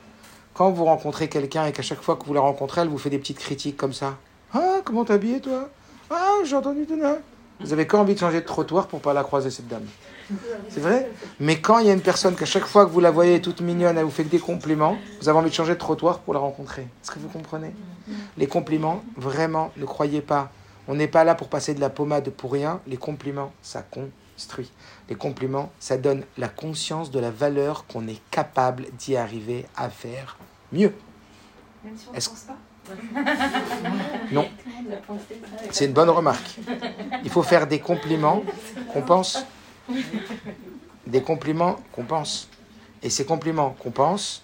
quand vous rencontrez quelqu'un et qu'à chaque fois que vous la rencontrez, elle vous fait des petites critiques comme ça. Ah, comment t'es habillé, toi? Ah, j'ai entendu ton nom. Vous avez qu'envie de changer de trottoir pour pas la croiser, cette dame. C'est vrai Mais quand il y a une personne qu'à chaque fois que vous la voyez toute mignonne, elle vous fait que des compliments, vous avez envie de changer de trottoir pour la rencontrer. Est-ce que vous comprenez Les compliments, vraiment, ne croyez pas. On n'est pas là pour passer de la pommade pour rien. Les compliments, ça construit. Les compliments, ça donne la conscience de la valeur qu'on est capable d'y arriver à faire mieux. Même si on ne Est-ce- pense pas. Non, c'est une bonne remarque. Il faut faire des compliments qu'on pense. Des compliments qu'on pense. Et ces compliments qu'on pense,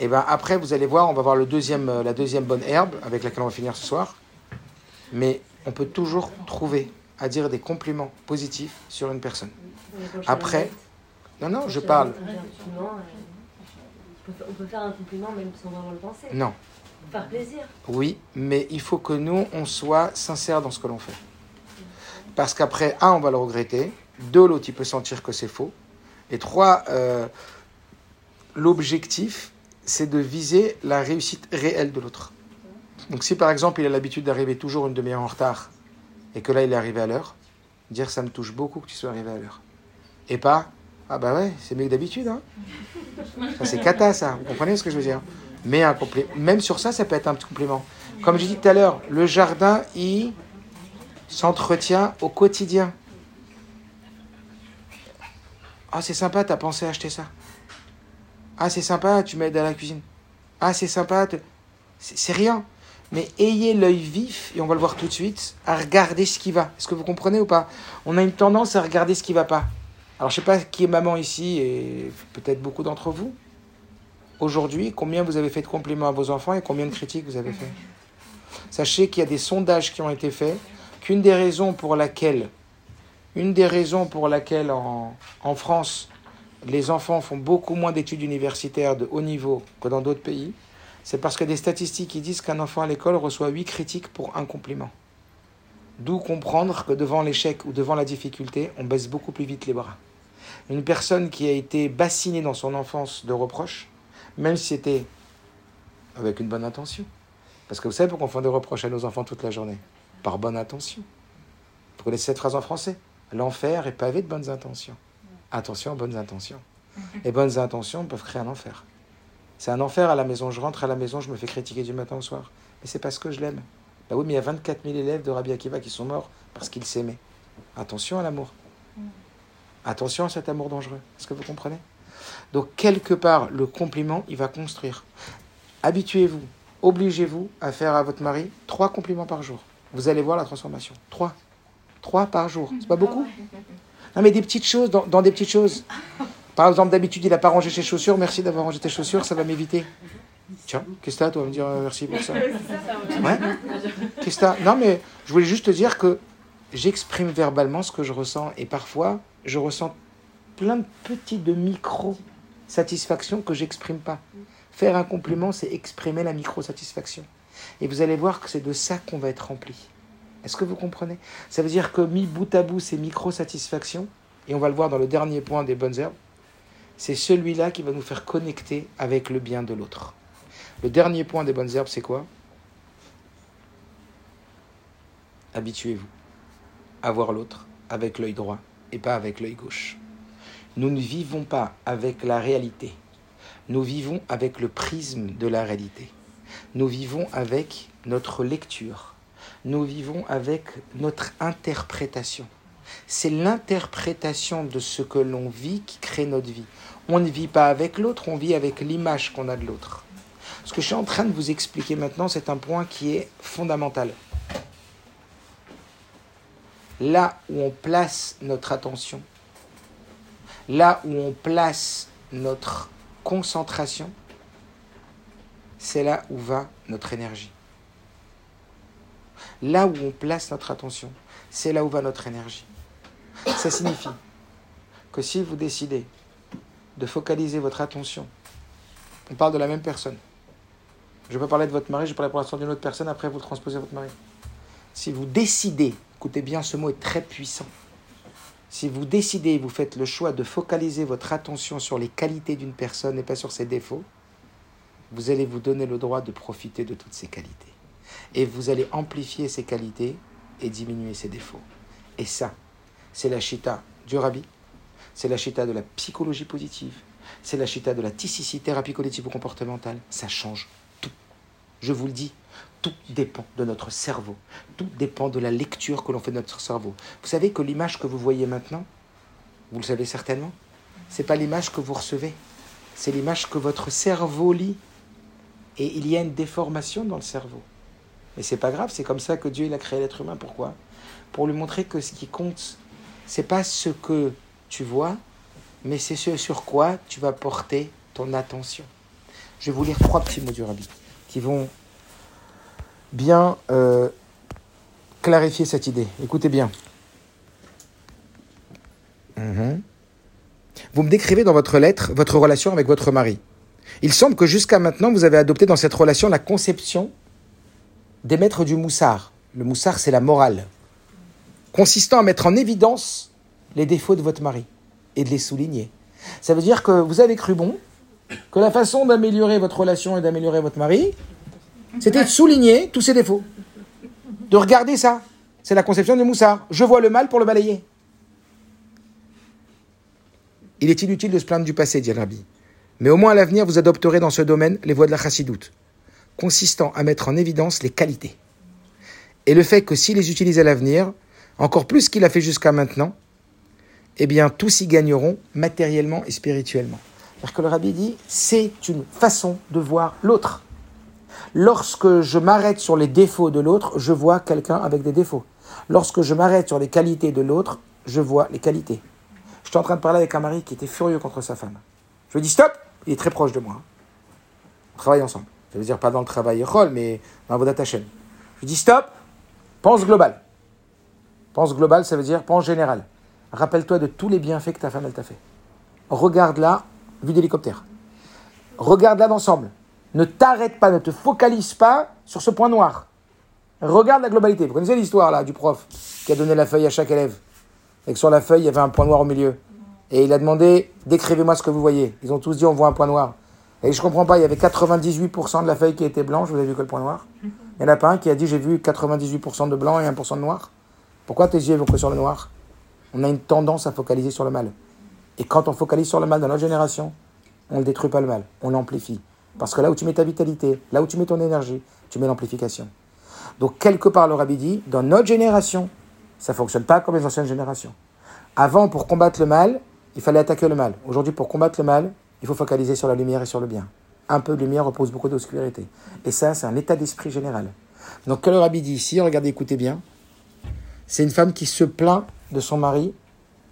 et ben après, vous allez voir, on va voir le deuxième, euh, la deuxième bonne herbe avec laquelle on va finir ce soir. Mais on peut toujours trouver à dire des compliments positifs sur une personne. Après, non, non, je parle. On peut faire un compliment même sans vraiment le penser. Non, Faire plaisir. oui, mais il faut que nous, on soit sincère dans ce que l'on fait. Parce qu'après, un, on va le regretter. Deux, l'autre, il peut sentir que c'est faux. Et trois, euh, l'objectif, c'est de viser la réussite réelle de l'autre. Donc si par exemple, il a l'habitude d'arriver toujours une demi-heure en retard, et que là, il est arrivé à l'heure, dire ça me touche beaucoup que tu sois arrivé à l'heure. Et pas, ah bah ouais, c'est mieux que d'habitude. Hein. C'est cata, ça. Vous comprenez ce que je veux dire? Même sur ça, ça peut être un petit compliment. Comme j'ai dit tout à l'heure, le jardin, il s'entretient au quotidien. Ah, c'est sympa, t'as pensé acheter ça. Ah, c'est sympa, tu m'aides à la cuisine. Ah, c'est sympa, c'est rien. Mais ayez l'œil vif, et on va le voir tout de suite, à regarder ce qui va. Est-ce que vous comprenez ou pas? On a une tendance à regarder ce qui va pas. Alors, je sais pas qui est maman ici, et peut-être beaucoup d'entre vous. Aujourd'hui, combien vous avez fait de compliments à vos enfants et combien de critiques vous avez fait Sachez qu'il y a des sondages qui ont été faits, qu'une des raisons pour laquelle, une des raisons pour laquelle en, en France, les enfants font beaucoup moins d'études universitaires de haut niveau que dans d'autres pays, c'est parce que des statistiques qui disent qu'un enfant à l'école reçoit 8 critiques pour un compliment. D'où comprendre que devant l'échec ou devant la difficulté, on baisse beaucoup plus vite les bras. Une personne qui a été bassinée dans son enfance de reproches, même si c'était avec une bonne intention. Parce que vous savez pourquoi on fait des reproches à nos enfants toute la journée? Par bonne intention. Vous connaissez cette phrase en français L'enfer est pavé de bonnes intentions. Attention bonnes intentions. Les bonnes intentions peuvent créer un enfer. C'est un enfer à la maison. Je rentre à la maison, je me fais critiquer du matin au soir. Mais c'est parce que je l'aime. Bah oui, mais il y a 24 000 élèves de Rabbi Akiva qui sont morts parce qu'ils s'aimaient. Attention à l'amour. Attention à cet amour dangereux. Est-ce que vous comprenez? Donc, quelque part, le compliment, il va construire. Habituez-vous, obligez-vous à faire à votre mari trois compliments par jour. Vous allez voir la transformation. Trois. Trois par jour. C'est pas beaucoup Non, mais des petites choses, dans, dans des petites choses. Par exemple, d'habitude, il n'a pas rangé ses chaussures. Merci d'avoir rangé tes chaussures, ça va m'éviter. Tiens, qu'est-ce que t'as, toi, me dire euh, merci pour ça Ouais Qu'est-ce que Non, mais je voulais juste te dire que j'exprime verbalement ce que je ressens. Et parfois, je ressens plein de petits, de micro-satisfactions que j'exprime pas. Faire un compliment, c'est exprimer la micro-satisfaction. Et vous allez voir que c'est de ça qu'on va être rempli. Est-ce que vous comprenez? Ça veut dire que mis bout à bout ces micro-satisfactions, et on va le voir dans le dernier point des bonnes herbes, c'est celui-là qui va nous faire connecter avec le bien de l'autre. Le dernier point des bonnes herbes, c'est quoi? Habituez-vous à voir l'autre avec l'œil droit et pas avec l'œil gauche. Nous ne vivons pas avec la réalité. Nous vivons avec le prisme de la réalité. Nous vivons avec notre lecture. Nous vivons avec notre interprétation. C'est l'interprétation de ce que l'on vit qui crée notre vie. On ne vit pas avec l'autre, on vit avec l'image qu'on a de l'autre. Ce que je suis en train de vous expliquer maintenant, c'est un point qui est fondamental. Là où on place notre attention, là où on place notre concentration, c'est là où va notre énergie. Là où on place notre attention, c'est là où va notre énergie. Ça signifie que si vous décidez de focaliser votre attention, on parle de la même personne. Je pas parler de votre mari, je parler pour l'instant d'une autre personne, après vous transposez à votre mari. Si vous décidez, écoutez bien, ce mot est très puissant. Si vous décidez, vous faites le choix de focaliser votre attention sur les qualités d'une personne et pas sur ses défauts, vous allez vous donner le droit de profiter de toutes ses qualités. Et vous allez amplifier ses qualités et diminuer ses défauts. Et ça, c'est la chita du rabbi, c'est la chita de la psychologie positive, c'est la chita de la thérapie collective ou comportementale. Ça change tout. Je vous le dis, tout dépend de notre cerveau. Tout dépend de la lecture que l'on fait de notre cerveau. Vous savez que l'image que vous voyez maintenant, vous le savez certainement, c'est pas l'image que vous recevez, c'est l'image que votre cerveau lit. Et il y a une déformation dans le cerveau. Mais c'est pas grave, c'est comme ça que Dieu il a créé l'être humain. Pourquoi? Pour lui montrer que ce qui compte, c'est pas ce que tu vois, mais c'est ce sur quoi tu vas porter ton attention. Je vais vous lire trois petits mots du rabbi qui vont bien euh, clarifier cette idée. Écoutez bien. Mhm. Vous me décrivez dans votre lettre votre relation avec votre mari. Il semble que jusqu'à maintenant, vous avez adopté dans cette relation la conception des maîtres du moussard. Le moussard, c'est la morale, consistant à mettre en évidence les défauts de votre mari et de les souligner. Ça veut dire que vous avez cru bon, que la façon d'améliorer votre relation et d'améliorer votre mari, c'était de souligner tous ses défauts. De regarder ça. C'est la conception du moussard. Je vois le mal pour le balayer. Il est inutile de se plaindre du passé, dit rabbi. Mais au moins à l'avenir, vous adopterez dans ce domaine les voies de la chassidoute, consistant à mettre en évidence les qualités. Et le fait que s'il les utilise à l'avenir, encore plus qu'il a fait jusqu'à maintenant, eh bien, tous y gagneront matériellement et spirituellement. Parce que le rabbi dit, c'est une façon de voir l'autre. Lorsque je m'arrête sur les défauts de l'autre, je vois quelqu'un avec des défauts. Lorsque je m'arrête sur les qualités de l'autre, je vois les qualités. Je suis en train de parler avec un mari qui était furieux contre sa femme. Je lui dis stop, il est très proche de moi. On travaille ensemble. Ça veut dire pas dans le travail rôle, mais dans votre chaîne. Je lui dis stop, pense global. Pense global, ça veut dire pense général. Rappelle-toi de tous les bienfaits que ta femme elle t'a fait. Regarde-la, vue d'hélicoptère. Regarde-la d'ensemble. Ne t'arrête pas, ne te focalise pas sur ce point noir. Regarde la globalité. Vous connaissez l'histoire là du prof qui a donné la feuille à chaque élève? Et que sur la feuille il y avait un point noir au milieu. Et il a demandé décrivez-moi ce que vous voyez. Ils ont tous dit on voit un point noir. Et je comprends pas, il y avait 98% de la feuille qui était blanche, vous avez vu que le point noir? Il n'y en a pas un qui a dit j'ai vu 98% de blanc et 1% de noir. Pourquoi tes yeux vont que sur le noir? On a une tendance à focaliser sur le mal. Et quand on focalise sur le mal dans notre génération, on ne détruit pas le mal, on l'amplifie. Parce que là où tu mets ta vitalité, là où tu mets ton énergie, tu mets l'amplification. Donc, quelque part, le rabbi dit, dans notre génération, ça ne fonctionne pas comme les anciennes générations. Avant, pour combattre le mal, il fallait attaquer le mal. Aujourd'hui, pour combattre le mal, il faut focaliser sur la lumière et sur le bien. Un peu de lumière repose beaucoup d'obscurité. Et ça, c'est un état d'esprit général. Donc, le rabbi dit ici, regardez, écoutez bien, c'est une femme qui se plaint de son mari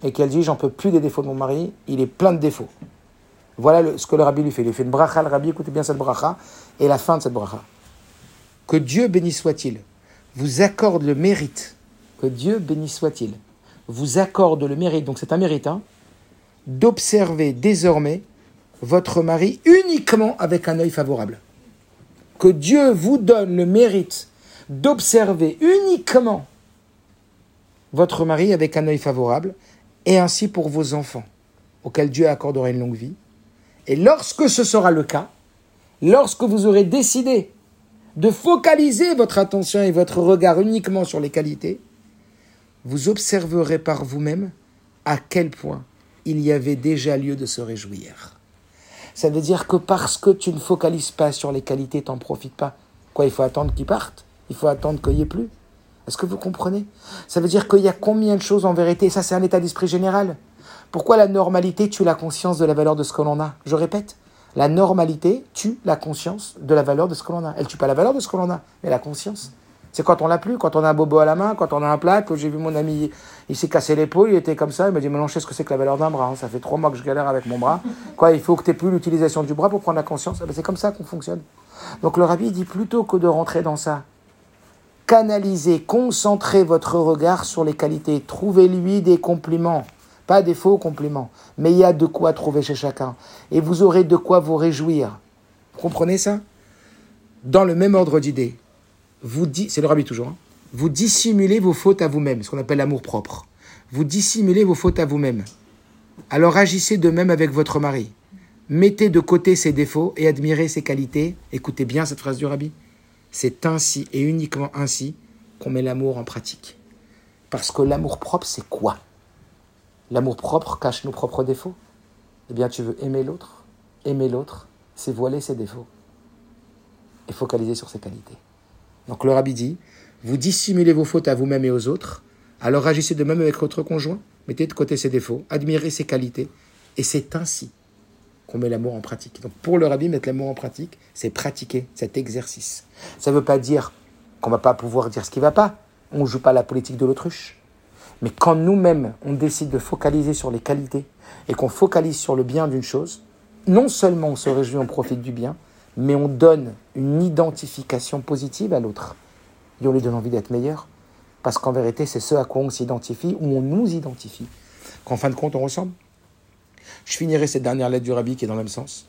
et qu'elle dit J'en peux plus des défauts de mon mari, il est plein de défauts. Voilà ce que le rabbi lui fait. Il lui fait une bracha, le rabbi, écoutez bien cette bracha, et la fin de cette bracha. Que Dieu béni soit-il, vous accorde le mérite, que Dieu béni soit-il, vous accorde le mérite, donc c'est un mérite, hein, d'observer désormais votre mari uniquement avec un œil favorable. Que Dieu vous donne le mérite d'observer uniquement votre mari avec un œil favorable, et ainsi pour vos enfants, auxquels Dieu accordera une longue vie. Et lorsque ce sera le cas, lorsque vous aurez décidé de focaliser votre attention et votre regard uniquement sur les qualités, vous observerez par vous-même à quel point il y avait déjà lieu de se réjouir. Ça veut dire que parce que tu ne focalises pas sur les qualités, t'en profites pas. Quoi, il faut attendre qu'ils partent Il faut attendre qu'il n'y ait plus? Est-ce que vous comprenez? Ça veut dire qu'il y a combien de choses en vérité? Ça, c'est un état d'esprit général. Pourquoi la normalité tue la conscience de la valeur de ce que l'on a? Je répète, la normalité tue la conscience de la valeur de ce que l'on a. Elle tue pas la valeur de ce que l'on a, mais la conscience. C'est quand on l'a plus, quand on a un bobo à la main, quand on a un plat, que j'ai vu mon ami, il s'est cassé l'épaule, il était comme ça, il m'a dit, mais non, je sais ce que c'est que la valeur d'un bras, hein. ça fait trois mois que je galère avec mon bras. Quoi, il faut que tu plus l'utilisation du bras pour prendre la conscience? Eh ben, c'est comme ça qu'on fonctionne. Donc le rabbi dit, plutôt que de rentrer dans ça, canalisez, concentrez votre regard sur les qualités, trouvez-lui des compliments. Pas des faux compliments, mais il y a de quoi trouver chez chacun. Et vous aurez de quoi vous réjouir. Vous comprenez ça? Dans le même ordre d'idées, vous c'est le rabbi toujours, hein. vous dissimulez vos fautes à vous-même, ce qu'on appelle l'amour propre. Vous dissimulez vos fautes à vous-même. Alors agissez de même avec votre mari. Mettez de côté ses défauts et admirez ses qualités. Écoutez bien cette phrase du rabbi. C'est ainsi et uniquement ainsi qu'on met l'amour en pratique. Parce que l'amour propre, c'est quoi? L'amour propre cache nos propres défauts. Eh bien, tu veux aimer l'autre. Aimer l'autre, c'est voiler ses défauts. Et focaliser sur ses qualités. Donc le rabbi dit, vous dissimulez vos fautes à vous-même et aux autres, alors agissez de même avec votre conjoint, mettez de côté ses défauts, admirez ses qualités, et c'est ainsi qu'on met l'amour en pratique. Donc pour le rabbi, mettre l'amour en pratique, c'est pratiquer cet exercice. Ça ne veut pas dire qu'on ne va pas pouvoir dire ce qui ne va pas. On ne joue pas la politique de l'autruche. Mais quand nous-mêmes, on décide de focaliser sur les qualités et qu'on focalise sur le bien d'une chose, non seulement on se réjouit, on profite du bien, mais on donne une identification positive à l'autre. Et on lui donne envie d'être meilleur. Parce qu'en vérité, c'est ce à quoi on s'identifie, ou on nous identifie, qu'en fin de compte, on ressemble. Je finirai cette dernière lettre du rabbi qui est dans le même sens.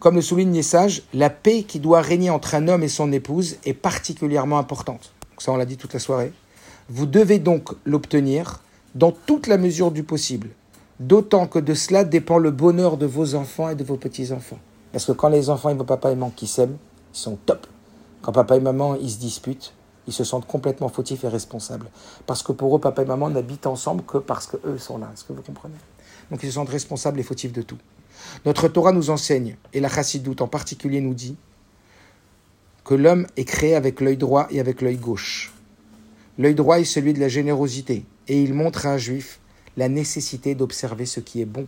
Comme le souligne les sages, la paix qui doit régner entre un homme et son épouse est particulièrement importante. Ça, on l'a dit toute la soirée. Vous devez donc l'obtenir dans toute la mesure du possible, d'autant que de cela dépend le bonheur de vos enfants et de vos petits-enfants. Parce que quand les enfants ils voient papa et maman qui s'aiment, ils sont top. Quand papa et maman ils se disputent, ils se sentent complètement fautifs et responsables. Parce que pour eux, papa et maman n'habitent ensemble que parce qu'eux sont là. Est-ce que vous comprenez? Donc ils se sentent responsables et fautifs de tout. Notre Torah nous enseigne, et la Chassidoute en particulier nous dit, que l'homme est créé avec l'œil droit et avec l'œil gauche. L'œil droit est celui de la générosité, et il montre à un juif la nécessité d'observer ce qui est bon.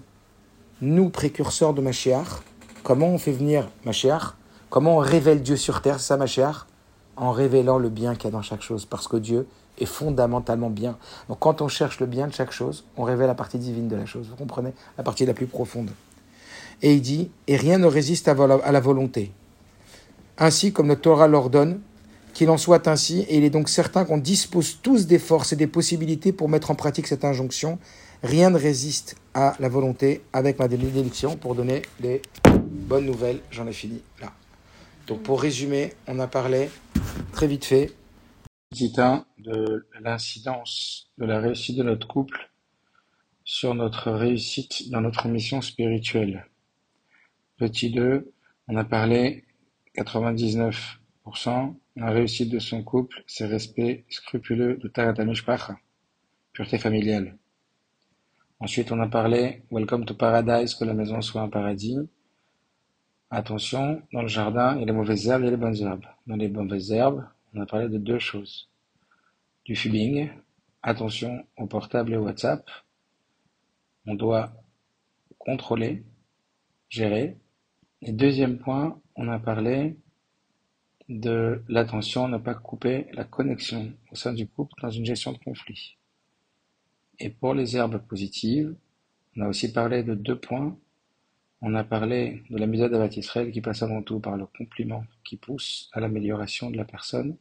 Nous, précurseurs de Mashiach, comment on fait venir Mashiach? Comment on révèle Dieu sur terre, ça Mashiach? En révélant le bien qu'il y a dans chaque chose, parce que Dieu est fondamentalement bien. Donc quand on cherche le bien de chaque chose, on révèle la partie divine de la chose, vous comprenez? La partie la plus profonde. Et il dit, et rien ne résiste à la volonté. Ainsi comme le Torah l'ordonne, qu'il en soit ainsi, et il est donc certain qu'on dispose tous des forces et des possibilités pour mettre en pratique cette injonction. Rien ne résiste à la volonté avec ma bénédiction pour donner les bonnes nouvelles. J'en ai fini là. Donc pour résumer, on a parlé très vite fait petit 1 de l'incidence de la réussite de notre couple sur notre réussite dans notre mission spirituelle. Petit 2, on a parlé 99% la réussite de son couple, c'est respect scrupuleux de pureté familiale. Ensuite, on a parlé Welcome to Paradise, que la maison soit un paradis. Attention, dans le jardin, il y a les mauvaises herbes, et les bonnes herbes. Dans les mauvaises herbes, on a parlé de deux choses. Du fubbing, attention au portable et au WhatsApp. On doit contrôler, gérer. Et deuxième point, on a parlé de l'attention, ne pas couper la connexion au sein du couple dans une gestion de conflit. Et pour les herbes positives, on a aussi parlé de deux points. On a parlé de la méthode Israël qui passe avant tout par le compliment qui pousse à l'amélioration de la personne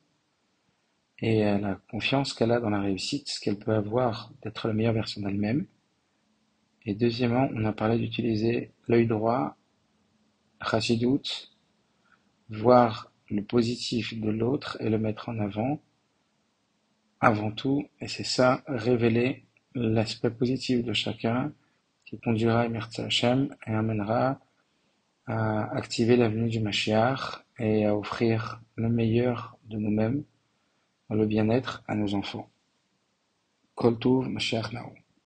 et à la confiance qu'elle a dans la réussite, ce qu'elle peut avoir d'être la meilleure version d'elle-même. Et deuxièmement, on a parlé d'utiliser l'œil droit, chassidoute, voir le positif de l'autre et le mettre en avant avant tout, et c'est ça, révéler l'aspect positif de chacun qui conduira à Hashem et amènera à activer l'avenue du Mashiach et à offrir le meilleur de nous-mêmes, le bien-être à nos enfants. Mashiach Nao.